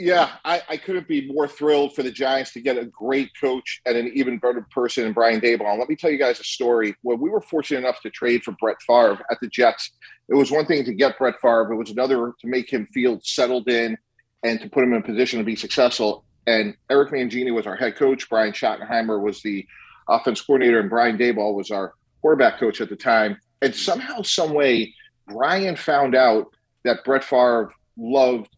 Yeah, I, I, couldn't be more thrilled for the Giants to get a great coach and an even better person in Brian Daboll. let me tell you guys a story. When we were fortunate enough to trade for Brett Favre at the Jets, it was one thing to get Brett Favre, it was another to make him feel settled in and to put him in a position to be successful. And Eric Mangini was our head coach. Brian Schottenheimer was the offense coordinator, and Brian Daboll was our quarterback coach at the time. And somehow, some way, Brian found out that Brett Favre loved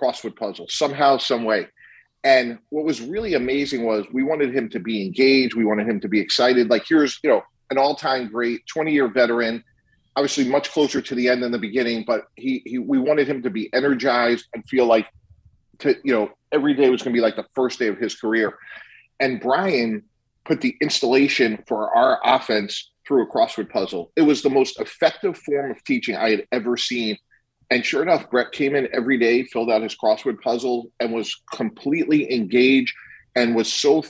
crossword puzzle somehow, some way. And what was really amazing was we wanted him to be engaged. We wanted him to be excited. Like here's, you know, an all-time great 20-year veteran, obviously much closer to the end than the beginning, but he, he we wanted him to be energized and feel like to, you know, every day was going to be like the first day of his career. And Brian put the installation for our offense through a crossword puzzle. It was the most effective form of teaching I had ever seen and sure enough, Brett came in every day, filled out his crossword puzzle, and was completely engaged and was so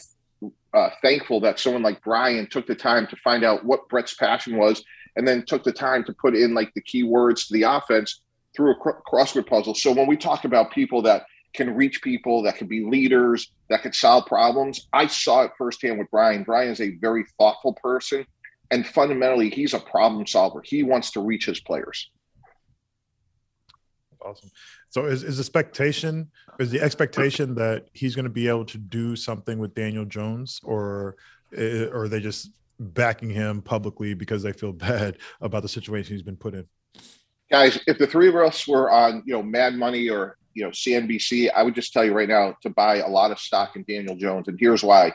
uh, thankful that someone like Brian took the time to find out what Brett's passion was and then took the time to put in like the key words to the offense through a cr- crossword puzzle. So when we talk about people that can reach people, that can be leaders, that can solve problems, I saw it firsthand with Brian. Brian is a very thoughtful person. And fundamentally, he's a problem solver. He wants to reach his players awesome. So is, is the expectation is the expectation that he's going to be able to do something with Daniel Jones, or eh, or are they just backing him publicly because they feel [LAUGHS] bad about the situation he's been put in? Guys, if the three of us were on you know Mad Money or you know CNBC, I would just tell you right now to buy a lot of stock in Daniel Jones, and here's why.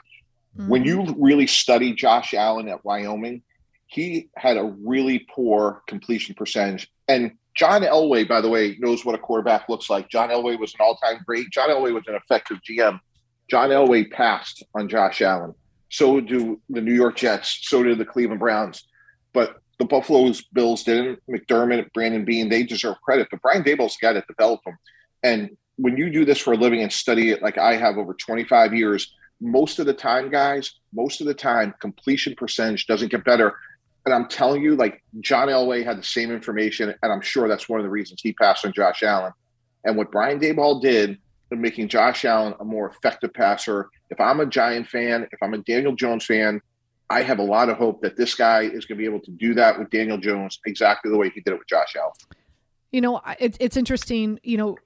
Mm-hmm. When you really study Josh Allen at Wyoming, he had a really poor completion percentage, and John Elway, by the way, knows what a quarterback looks like. John Elway was an all-time great. John Elway was an effective GM. John Elway passed on Josh Allen. So do the New York Jets. So did the Cleveland Browns. But the Buffalo Bills didn't. McDermott, Brandon Beane, they deserve credit. But Brian Daboll's the guy that developed them. And when you do this for a living and study it like I have over 25 years, most of the time, guys, most of the time, completion percentage doesn't get better and I'm telling you, like John Elway had the same information, and I'm sure that's one of the reasons he passed on Josh Allen. And what Brian Daboll did in making Josh Allen a more effective passer, if I'm a Giant fan, if I'm a Daniel Jones fan, I have a lot of hope that this guy is going to be able to do that with Daniel Jones exactly the way he did it with Josh Allen. You know, it's it's interesting. You know,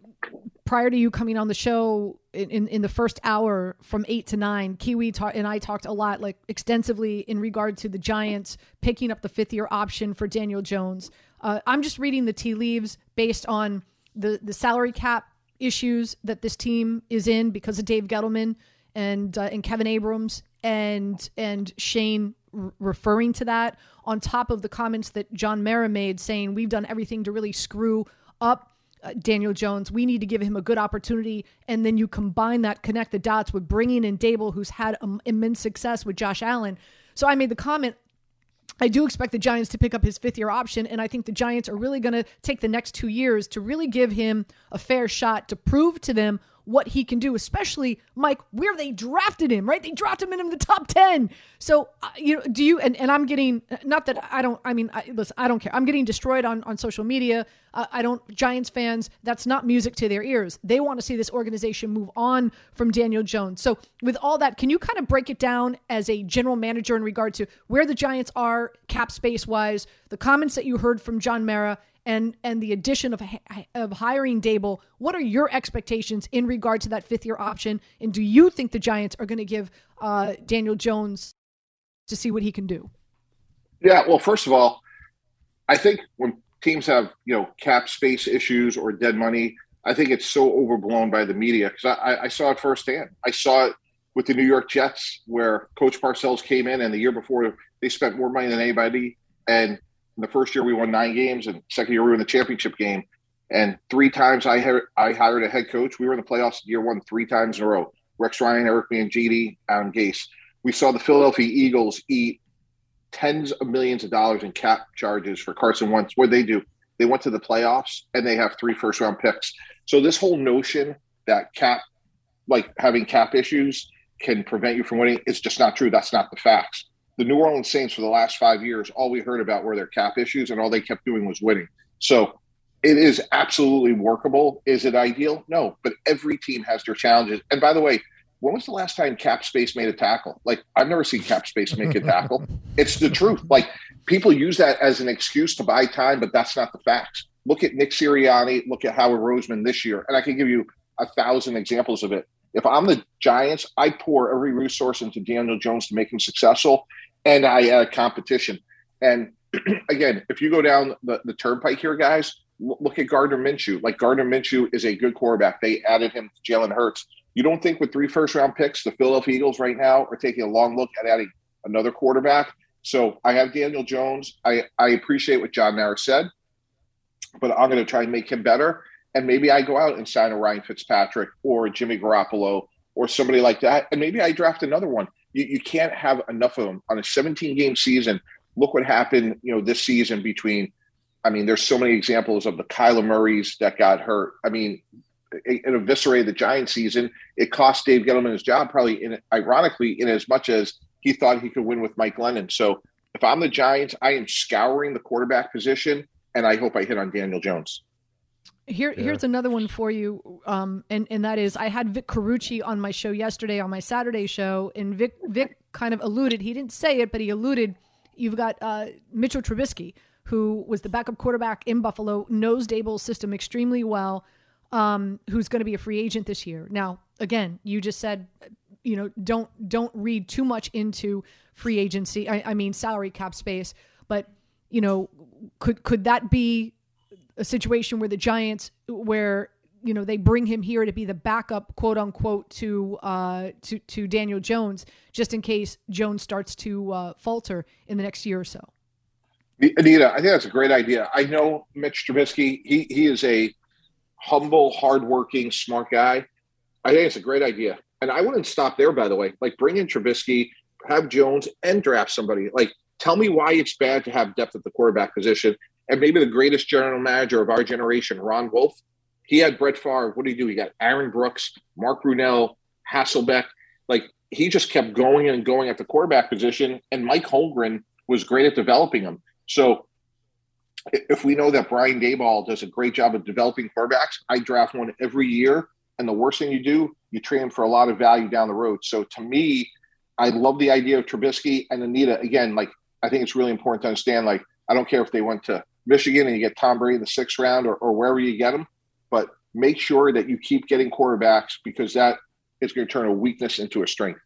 prior to you coming on the show in, in, in, the first hour from eight to nine, Kiwi ta- and I talked a lot, like extensively in regard to the Giants picking up the fifth year option for Daniel Jones. Uh, I'm just reading the tea leaves based on the, the salary cap issues that this team is in because of Dave Gettleman and uh, and Kevin Abrams and and Schoen r- referring to that on top of the comments that John Mara made saying we've done everything to really screw up uh, Daniel Jones. We need to give him a good opportunity. And then you combine that, connect the dots with bringing in Daboll, who's had um, immense success with Josh Allen. So I made the comment. I do expect the Giants to pick up his fifth year option, and I think the Giants are really going to take the next two years to really give him a fair shot to prove to them what he can do, especially Mike, where they drafted him, right? They drafted him in the top 10. So, uh, you know, do you, and, and I'm getting, not that I don't, I mean, I, listen, I don't care. I'm getting destroyed on, on social media. Uh, I don't, Giants fans, that's not music to their ears. They want to see this organization move on from Daniel Jones. So, with all that, can you kind of break it down as a general manager in regard to where the Giants are cap space wise, the comments that you heard from John Mara, and and the addition of of hiring Daboll, what are your expectations in regard to that fifth year option? And do you think the Giants are going to give uh, Daniel Jones to see what he can do? Yeah, well, first of all, I think when teams have you know cap space issues or dead money, I think it's so overblown by the media because I, I saw it firsthand. I saw it with the New York Jets where Coach Parcells came in and the year before they spent more money than anybody and in the first year, we won nine games, and second year, we won the championship game. And three times I had, I hired a head coach. We were in the playoffs year one three times in a row. Rex Ryan, Eric Mangini, Adam Gase. We saw the Philadelphia Eagles eat tens of millions of dollars in cap charges for Carson Wentz. What they do? They went to the playoffs and they have three first round picks. So this whole notion that cap, like having cap issues, can prevent you from winning is just not true. That's not the facts the New Orleans Saints for the last five years, all we heard about were their cap issues, and all they kept doing was winning. So it is absolutely workable. Is it ideal? No, but every team has their challenges. And by the way, when was the last time cap space made a tackle? Like I've never seen cap space make a tackle. [LAUGHS] it's the truth. Like people use that as an excuse to buy time, but that's not the facts. Look at Nick Sirianni. Look at Howard Roseman this year, and I can give you a thousand examples of it. If I'm the Giants, I pour every resource into Daniel Jones to make him successful and I uh, competition. And [CLEARS THROAT] again, if you go down the, the turnpike here, guys, look at Gardner Minshew. Like Gardner Minshew is a good quarterback. They added him to Jalen Hurts. You don't think with three first round picks, the Philadelphia Eagles right now are taking a long look at adding another quarterback. So I have Daniel Jones. I, I appreciate what John Mara said, but I'm going to try and make him better. And maybe I go out and sign a Ryan Fitzpatrick or Jimmy Garoppolo or somebody like that. And maybe I draft another one you, you can't have enough of them on a 17 game season. Look what happened, you know, this season between. I mean, there's so many examples of the Kyler Murrays that got hurt. I mean, it, it eviscerated the Giant season. It cost Dave Gettleman his job, probably in ironically, in as much as he thought he could win with Mike Glennon. So if I'm the Giants, I am scouring the quarterback position, and I hope I hit on Daniel Jones. Here, yeah. here's another one for you, um, and and that is I had Vic Carucci on my show yesterday on my Saturday show, and Vic Vic kind of alluded. He didn't say it, but he alluded. You've got uh, Mitchell Trubisky, who was the backup quarterback in Buffalo, knows Daboll's system extremely well, um, who's going to be a free agent this year. Now, again, you just said, you know, don't don't read too much into free agency. I, I mean, salary cap space, but you know, could could that be a situation where the Giants, where you know they bring him here to be the backup, quote unquote, to uh, to to Daniel Jones, just in case Jones starts to uh, falter in the next year or so. Anita, I think that's a great idea. I know Mitch Trubisky. He he is a humble, hardworking, smart guy. I think it's a great idea, and I wouldn't stop there. By the way, like bring in Trubisky, have Jones, and draft somebody. Like, tell me why it's bad to have depth at the quarterback position and maybe the greatest general manager of our generation, Ron Wolf. He had Brett Favre. What did he do? He got Aaron Brooks, Mark Brunell, Hasselbeck. Like he just kept going and going at the quarterback position. And Mike Holmgren was great at developing them. So if we know that Brian Daboll does a great job of developing quarterbacks, I draft one every year. And the worst thing you do, you trade him for a lot of value down the road. So to me, I love the idea of Trubisky and Anita. Again, like I think it's really important to understand. Like I don't care if they went to Michigan and you get Tom Brady in the sixth round or, or wherever you get him. But make sure that you keep getting quarterbacks because that is going to turn a weakness into a strength.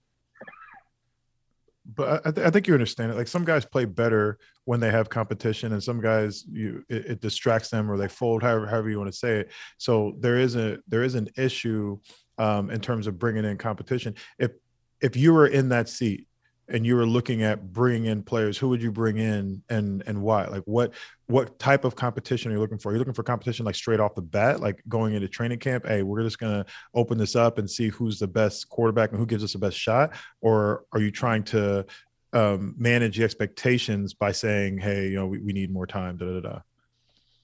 But I, th- I, think you understand it. Like some guys play better when they have competition, and some guys you it, it distracts them or they fold, however however you want to say it. So there is a there is an issue um, in terms of bringing in competition. If if you were in that seat and you were looking at bringing in players, who would you bring in and and why? Like what what type of competition are you looking for? Are you looking for competition like straight off the bat, like going into training camp? Hey, we're just gonna open this up and see who's the best quarterback and who gives us the best shot, or are you trying to um, manage the expectations by saying, hey, you know, we, we need more time? Da da da.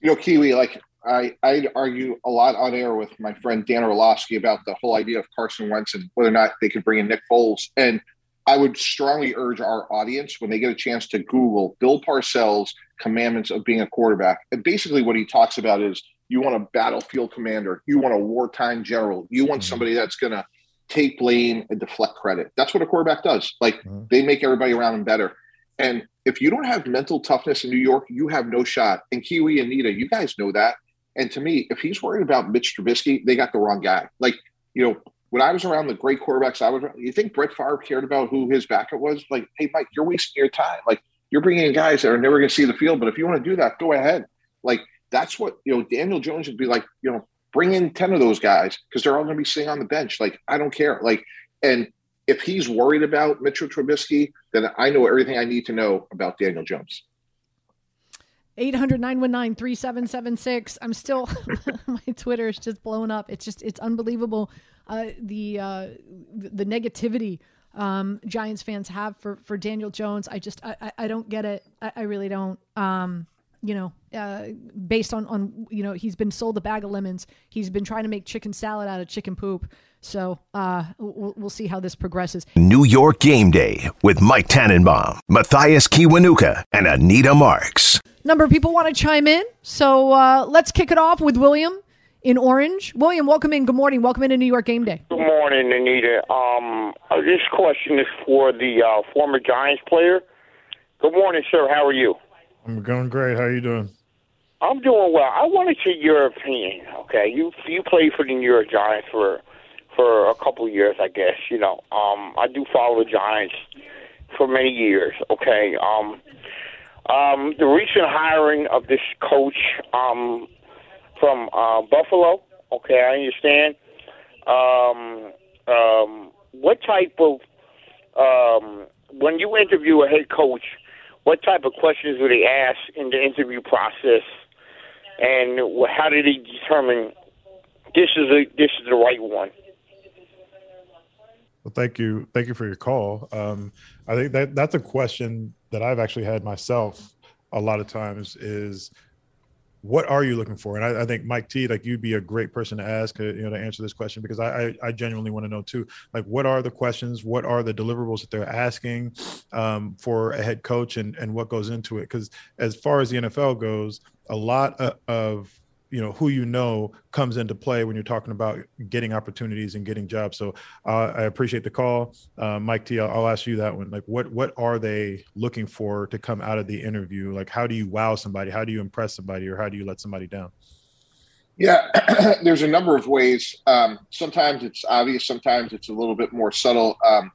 You know, Kiwi, like I, I'd argue a lot on air with my friend Dan Orlovsky about the whole idea of Carson Wentz and whether or not they could bring in Nick Foles. And I would strongly urge our audience when they get a chance to Google Bill Parcells' commandments of being a quarterback. And basically, what he talks about is you want a battlefield commander, you want a wartime general, you want mm-hmm. somebody that's going to take blame and deflect credit. That's what a quarterback does. Like mm-hmm. they make everybody around them better. And if you don't have mental toughness in New York, you have no shot. And Kiwi and Nita, you guys know that. And to me, if he's worried about Mitch Trubisky, they got the wrong guy. Like, you know, when I was around the great quarterbacks, I was. You think Brett Favre cared about who his backup was? Like, hey, Mike, you're wasting your time. Like, you're bringing in guys that are never going to see the field. But if you want to do that, go ahead. Like, that's what you know. Daniel Jones would be like. You know, bring in ten of those guys because they're all going to be sitting on the bench. Like, I don't care. Like, and if he's worried about Mitchell Trubisky, then I know everything I need to know about Daniel Jones. 800 919 3776. I'm still, [LAUGHS] my Twitter is just blowing up. It's just, it's unbelievable uh, the uh, the negativity um, Giants fans have for for Daniel Jones. I just I, I don't get it. I, I really don't. Um, you know, uh, based on on you know he's been sold a bag of lemons. He's been trying to make chicken salad out of chicken poop. So uh, we'll, we'll see how this progresses. New York Game Day with Mike Tannenbaum, Mathias Kiwanuka, and Anita Marks. Number of people want to chime in, so uh, let's kick it off with William in Orange. William, welcome in. Good morning. Welcome into New York Game Day. Good morning, Anita. Um, uh, this question is for the uh, former Giants player. Good morning, sir. How are you? I'm going great. How are you doing? I'm doing well. I wanted to see your opinion. Okay, you you played for the New York Giants for for a couple of years, I guess. You know, um, I do follow the Giants for many years. Okay, um, um, the recent hiring of this coach, um, from uh, Buffalo. Okay, I understand. Um, um, what type of um, when you interview a head coach, what type of questions do they ask in the interview process, and how do they determine this is a, this is the right one? Well, thank you, thank you for your call. Um, I think that that's a question that I've actually had myself a lot of times. Is what are you looking for? And I, I, think Mike T, like you'd be a great person to ask, uh, you know, to answer this question because I, I, I, genuinely want to know too, like what are the questions, what are the deliverables that they're asking um, for a head coach, and and what goes into it? Because as far as the NFL goes, a lot of you know who you know comes into play when you're talking about getting opportunities and getting jobs. So uh, I appreciate the call, uh, Mike T. I'll, I'll ask you that one. Like, what what are they looking for to come out of the interview? Like, how do you wow somebody? How do you impress somebody, or how do you let somebody down? Yeah, [CLEARS THROAT] there's a number of ways. Um, sometimes it's obvious. Sometimes it's a little bit more subtle. Um,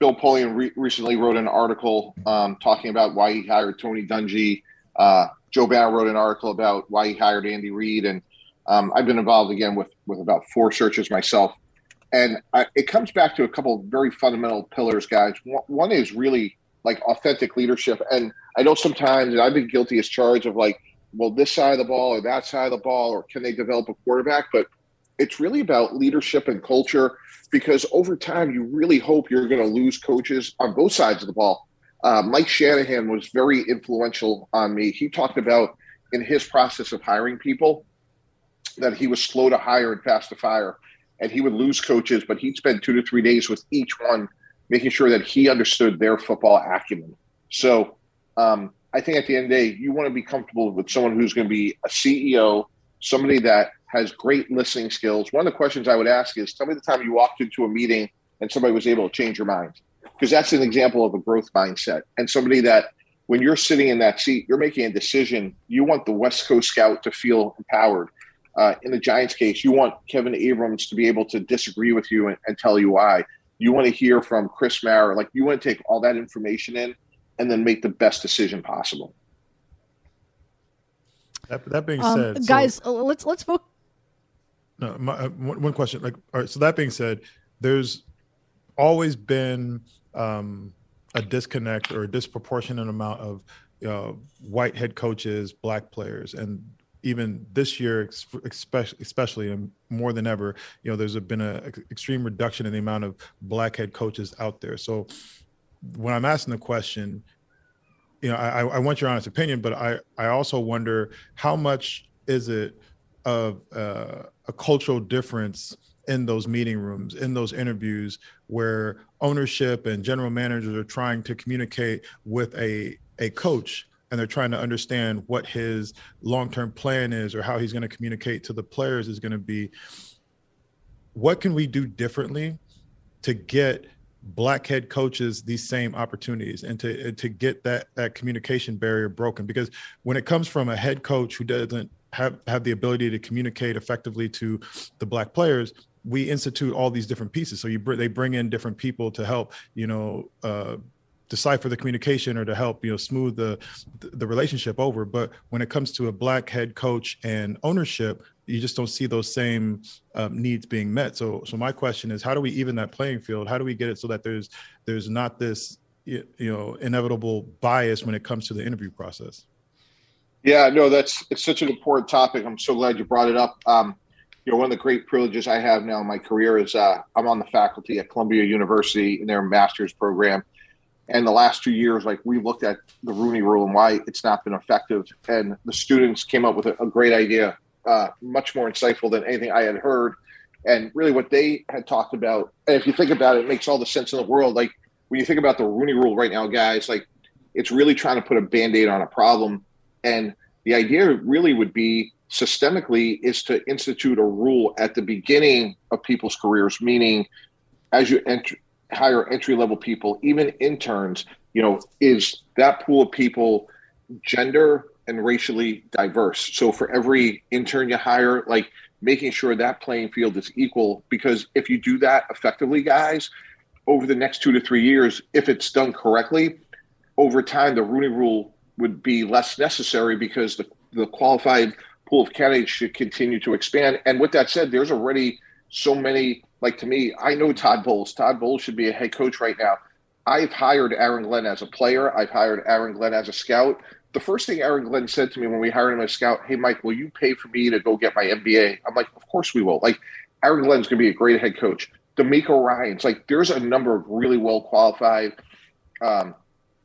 Bill Polian re- recently wrote an article um, talking about why he hired Tony Dungy. Uh, Joe Banner wrote an article about why he hired Andy Reid, and um, I've been involved again with with about four searches myself. And I, it comes back to a couple of very fundamental pillars, guys. One is really like authentic leadership, and I know sometimes, I've been guilty as charged of like, well, this side of the ball or that side of the ball, or can they develop a quarterback? But it's really about leadership and culture because over time, you really hope you're going to lose coaches on both sides of the ball uh, Mike Shanahan was very influential on me. He talked about in his process of hiring people that he was slow to hire and fast to fire, and he would lose coaches, but he'd spend two to three days with each one, making sure that he understood their football acumen. So um, I think at the end of the day, you want to be comfortable with someone who's going to be a CEO, somebody that has great listening skills. One of the questions I would ask is, tell me the time you walked into a meeting and somebody was able to change your mind because that's an example of a growth mindset and somebody that when you're sitting in that seat, you're making a decision. You want the West Coast scout to feel empowered. Uh, in the Giants case, you want Kevin Abrams to be able to disagree with you and, and tell you why. You want to hear from Chris Mara. Like you want to take all that information in and then make the best decision possible. That, that being Um, said, so- guys, uh, let's let's focus. No, my, uh, one, one question. Like, all right. So that being said, there's always been um, a disconnect or a disproportionate amount of uh, white head coaches, black players, and even this year, especially, and more than ever, you know, there's been an extreme reduction in the amount of black head coaches out there. So, when I'm asking the question, you know, I, I want your honest opinion, but I, I also wonder how much is it of uh, a cultural difference in those meeting rooms, in those interviews, where ownership and general managers are trying to communicate with a a coach and they're trying to understand what his long-term plan is or how he's going to communicate to the players is going to be. What can we do differently to get black head coaches these same opportunities and to to get that that communication barrier broken because when it comes from a head coach who doesn't have have the ability to communicate effectively to the black players we institute all these different pieces. So you br- they bring in different people to help you know uh, decipher the communication or to help you know smooth the the relationship over. But when it comes to a black head coach and ownership you just don't see those same um, needs being met. So so my question is how do we even that playing field? How do we get it so that there's there's not this you know inevitable bias when it comes to the interview process? Yeah, no, that's it's such an important topic. I'm so glad you brought it up. Um, you know, one of the great privileges I have now in my career is uh, I'm on the faculty at Columbia University in their master's program. And the last two years, like we looked at the Rooney Rule and why it's not been effective, and the students came up with a, a great idea, uh, much more insightful than anything I had heard. And really, what they had talked about, and if you think about it, it makes all the sense in the world. Like when you think about the Rooney Rule right now, guys, like it's really trying to put a band aid on a problem. And the idea really would be systemically is to institute a rule at the beginning of people's careers, meaning as you enter, hire entry level people, even interns, you know, is that pool of people gender and racially diverse? So for every intern you hire, like making sure that playing field is equal, because if you do that effectively, guys, over the next two to three years, if it's done correctly, over time, the Rooney Rule would be less necessary because the, the qualified pool of candidates should continue to expand. And with that said, there's already so many, like to me, I know Todd Bowles. Todd Bowles should be a head coach right now. I've hired Aaron Glenn as a player, I've hired Aaron Glenn as a scout. The first thing Aaron Glenn said to me when we hired him as a scout, hey, Mike, will you pay for me to go get my MBA? I'm like, of course we will. Like, Aaron Glenn's going to be a great head coach. DeMeco Ryans like, there's a number of really well qualified um,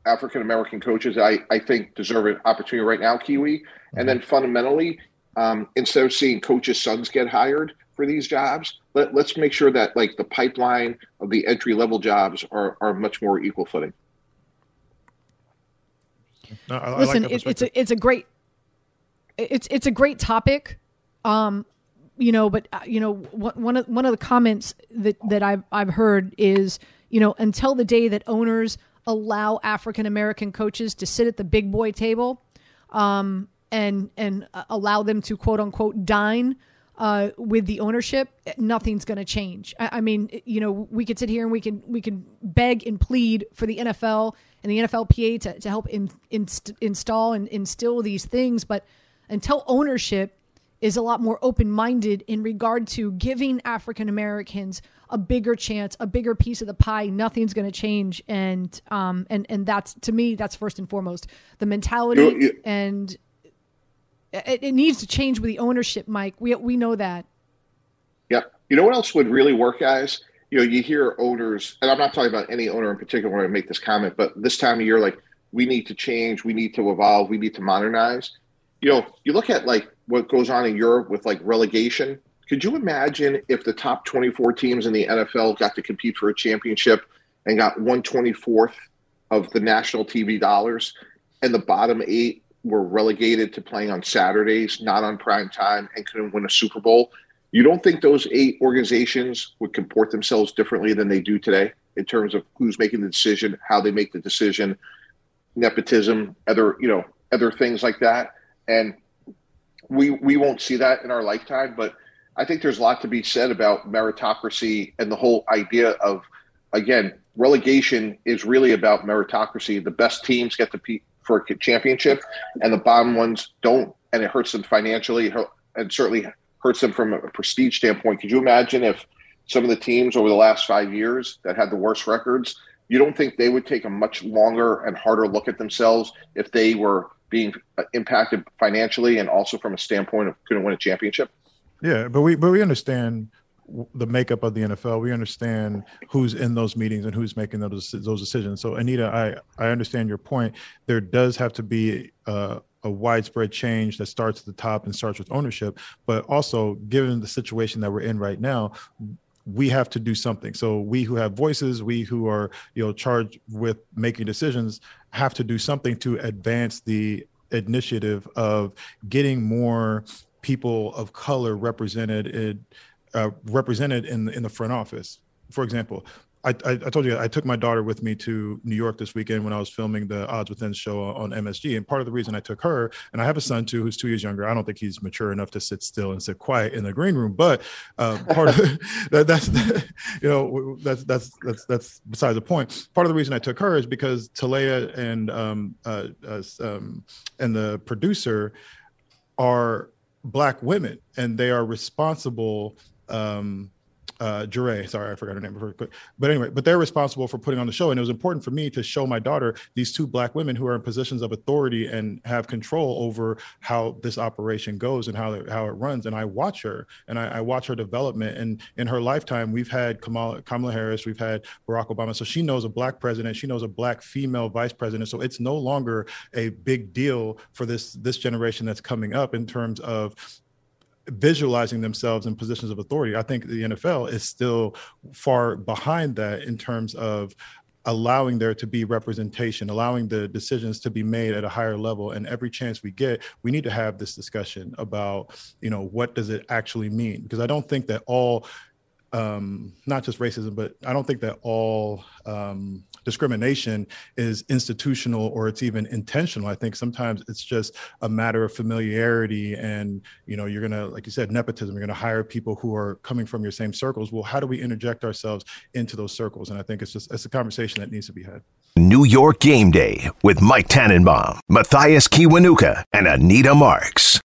African American coaches I, I think deserve an opportunity right now, Kiwi. And then fundamentally, um, instead of seeing coaches' sons get hired for these jobs, let, let's make sure that like the pipeline of the entry level jobs are, are much more equal footing. no, I, I Listen, like it, it's a it's a great it's it's a great topic. Um, you know, but uh, you know, one one of one of the comments that that I've I've heard is, you know, until the day that owners allow African American coaches to sit at the big boy table, um, and and uh, allow them to quote unquote dine uh, with the ownership, nothing's going to change. I, I mean, you know, we could sit here and we can we can beg and plead for the NFL and the NFLPA to, to help in, inst, install and instill these things, but until ownership is a lot more open minded in regard to giving African Americans a bigger chance, a bigger piece of the pie, nothing's going to change. And um and and that's to me that's first and foremost the mentality You- you- and it, it needs to change with the ownership, Mike. We we know that. Yeah. You know what else would really work, guys? You know, you hear owners, and I'm not talking about any owner in particular when I make this comment, but this time of year, like, we need to change, we need to evolve, we need to modernize. You know, you look at like what goes on in Europe with like relegation. Could you imagine if the top 24 teams in the NFL got to compete for a championship and got 124th of the national TV dollars, and the bottom eight were relegated to playing on Saturdays, not on prime time, and couldn't win a Super Bowl? You don't think those eight organizations would comport themselves differently than they do today in terms of who's making the decision, how they make the decision, nepotism, other you know other things like that, and we we won't see that in our lifetime. But I think there's a lot to be said about meritocracy and the whole idea of again relegation is really about meritocracy. The best teams get to pe- for a championship, and the bottom ones don't, and it hurts them financially, and certainly hurts them from a prestige standpoint. Could you imagine if some of the teams over the last five years that had the worst records, you don't think they would take a much longer and harder look at themselves if they were being uh, impacted financially and also from a standpoint of couldn't win a championship? Yeah, but we but we understand the makeup of the NFL. We understand who's in those meetings and who's making those those decisions. So Anita, I I understand your point. There does have to be uh, a widespread change that starts at the top and starts with ownership, but also given the situation that we're in right now, we have to do something. So we who have voices, we who are you know charged with making decisions, have to do something to advance the initiative of getting more people of color represented in, uh, represented in in the front office. For example, I, I, told you I took my daughter with me to New York this weekend when I was filming the Odds Within show on MSG. And part of the reason I took her, and I have a son too who's two years younger. I don't think he's mature enough to sit still and sit quiet in the green room. But uh, part of [LAUGHS] that, that's [LAUGHS] you know that's that's that's that's besides the point. Part of the reason I took her is because Talea and um, uh, uh, um, and the producer are black women, and they are responsible. Um, uh, Jure, sorry, I forgot her name quick. But anyway, but they're responsible for putting on the show. And it was important for me to show my daughter these two black women who are in positions of authority and have control over how this operation goes and how it, how it runs. And I watch her and I, I watch her development. And in her lifetime, we've had Kamala, Kamala Harris, we've had Barack Obama. So she knows a black president, she knows a black female vice president. So it's no longer a big deal for this this generation that's coming up in terms of visualizing themselves in positions of authority. I think the NFL is still far behind that in terms of allowing there to be representation, allowing the decisions to be made at a higher level. And every chance we get, we need to have this discussion about, you know, what does it actually mean? Because I don't think that all um, not just racism, but I don't think that all um, discrimination is institutional or it's even intentional. I think sometimes it's just a matter of familiarity, and you know, you're gonna, like you said, nepotism. You're gonna hire people who are coming from your same circles. Well, how do we interject ourselves into those circles? And I think it's just it's a conversation that needs to be had. New York Game Day with Mike Tannenbaum, Mathias Kiwanuka, and Anita Marks.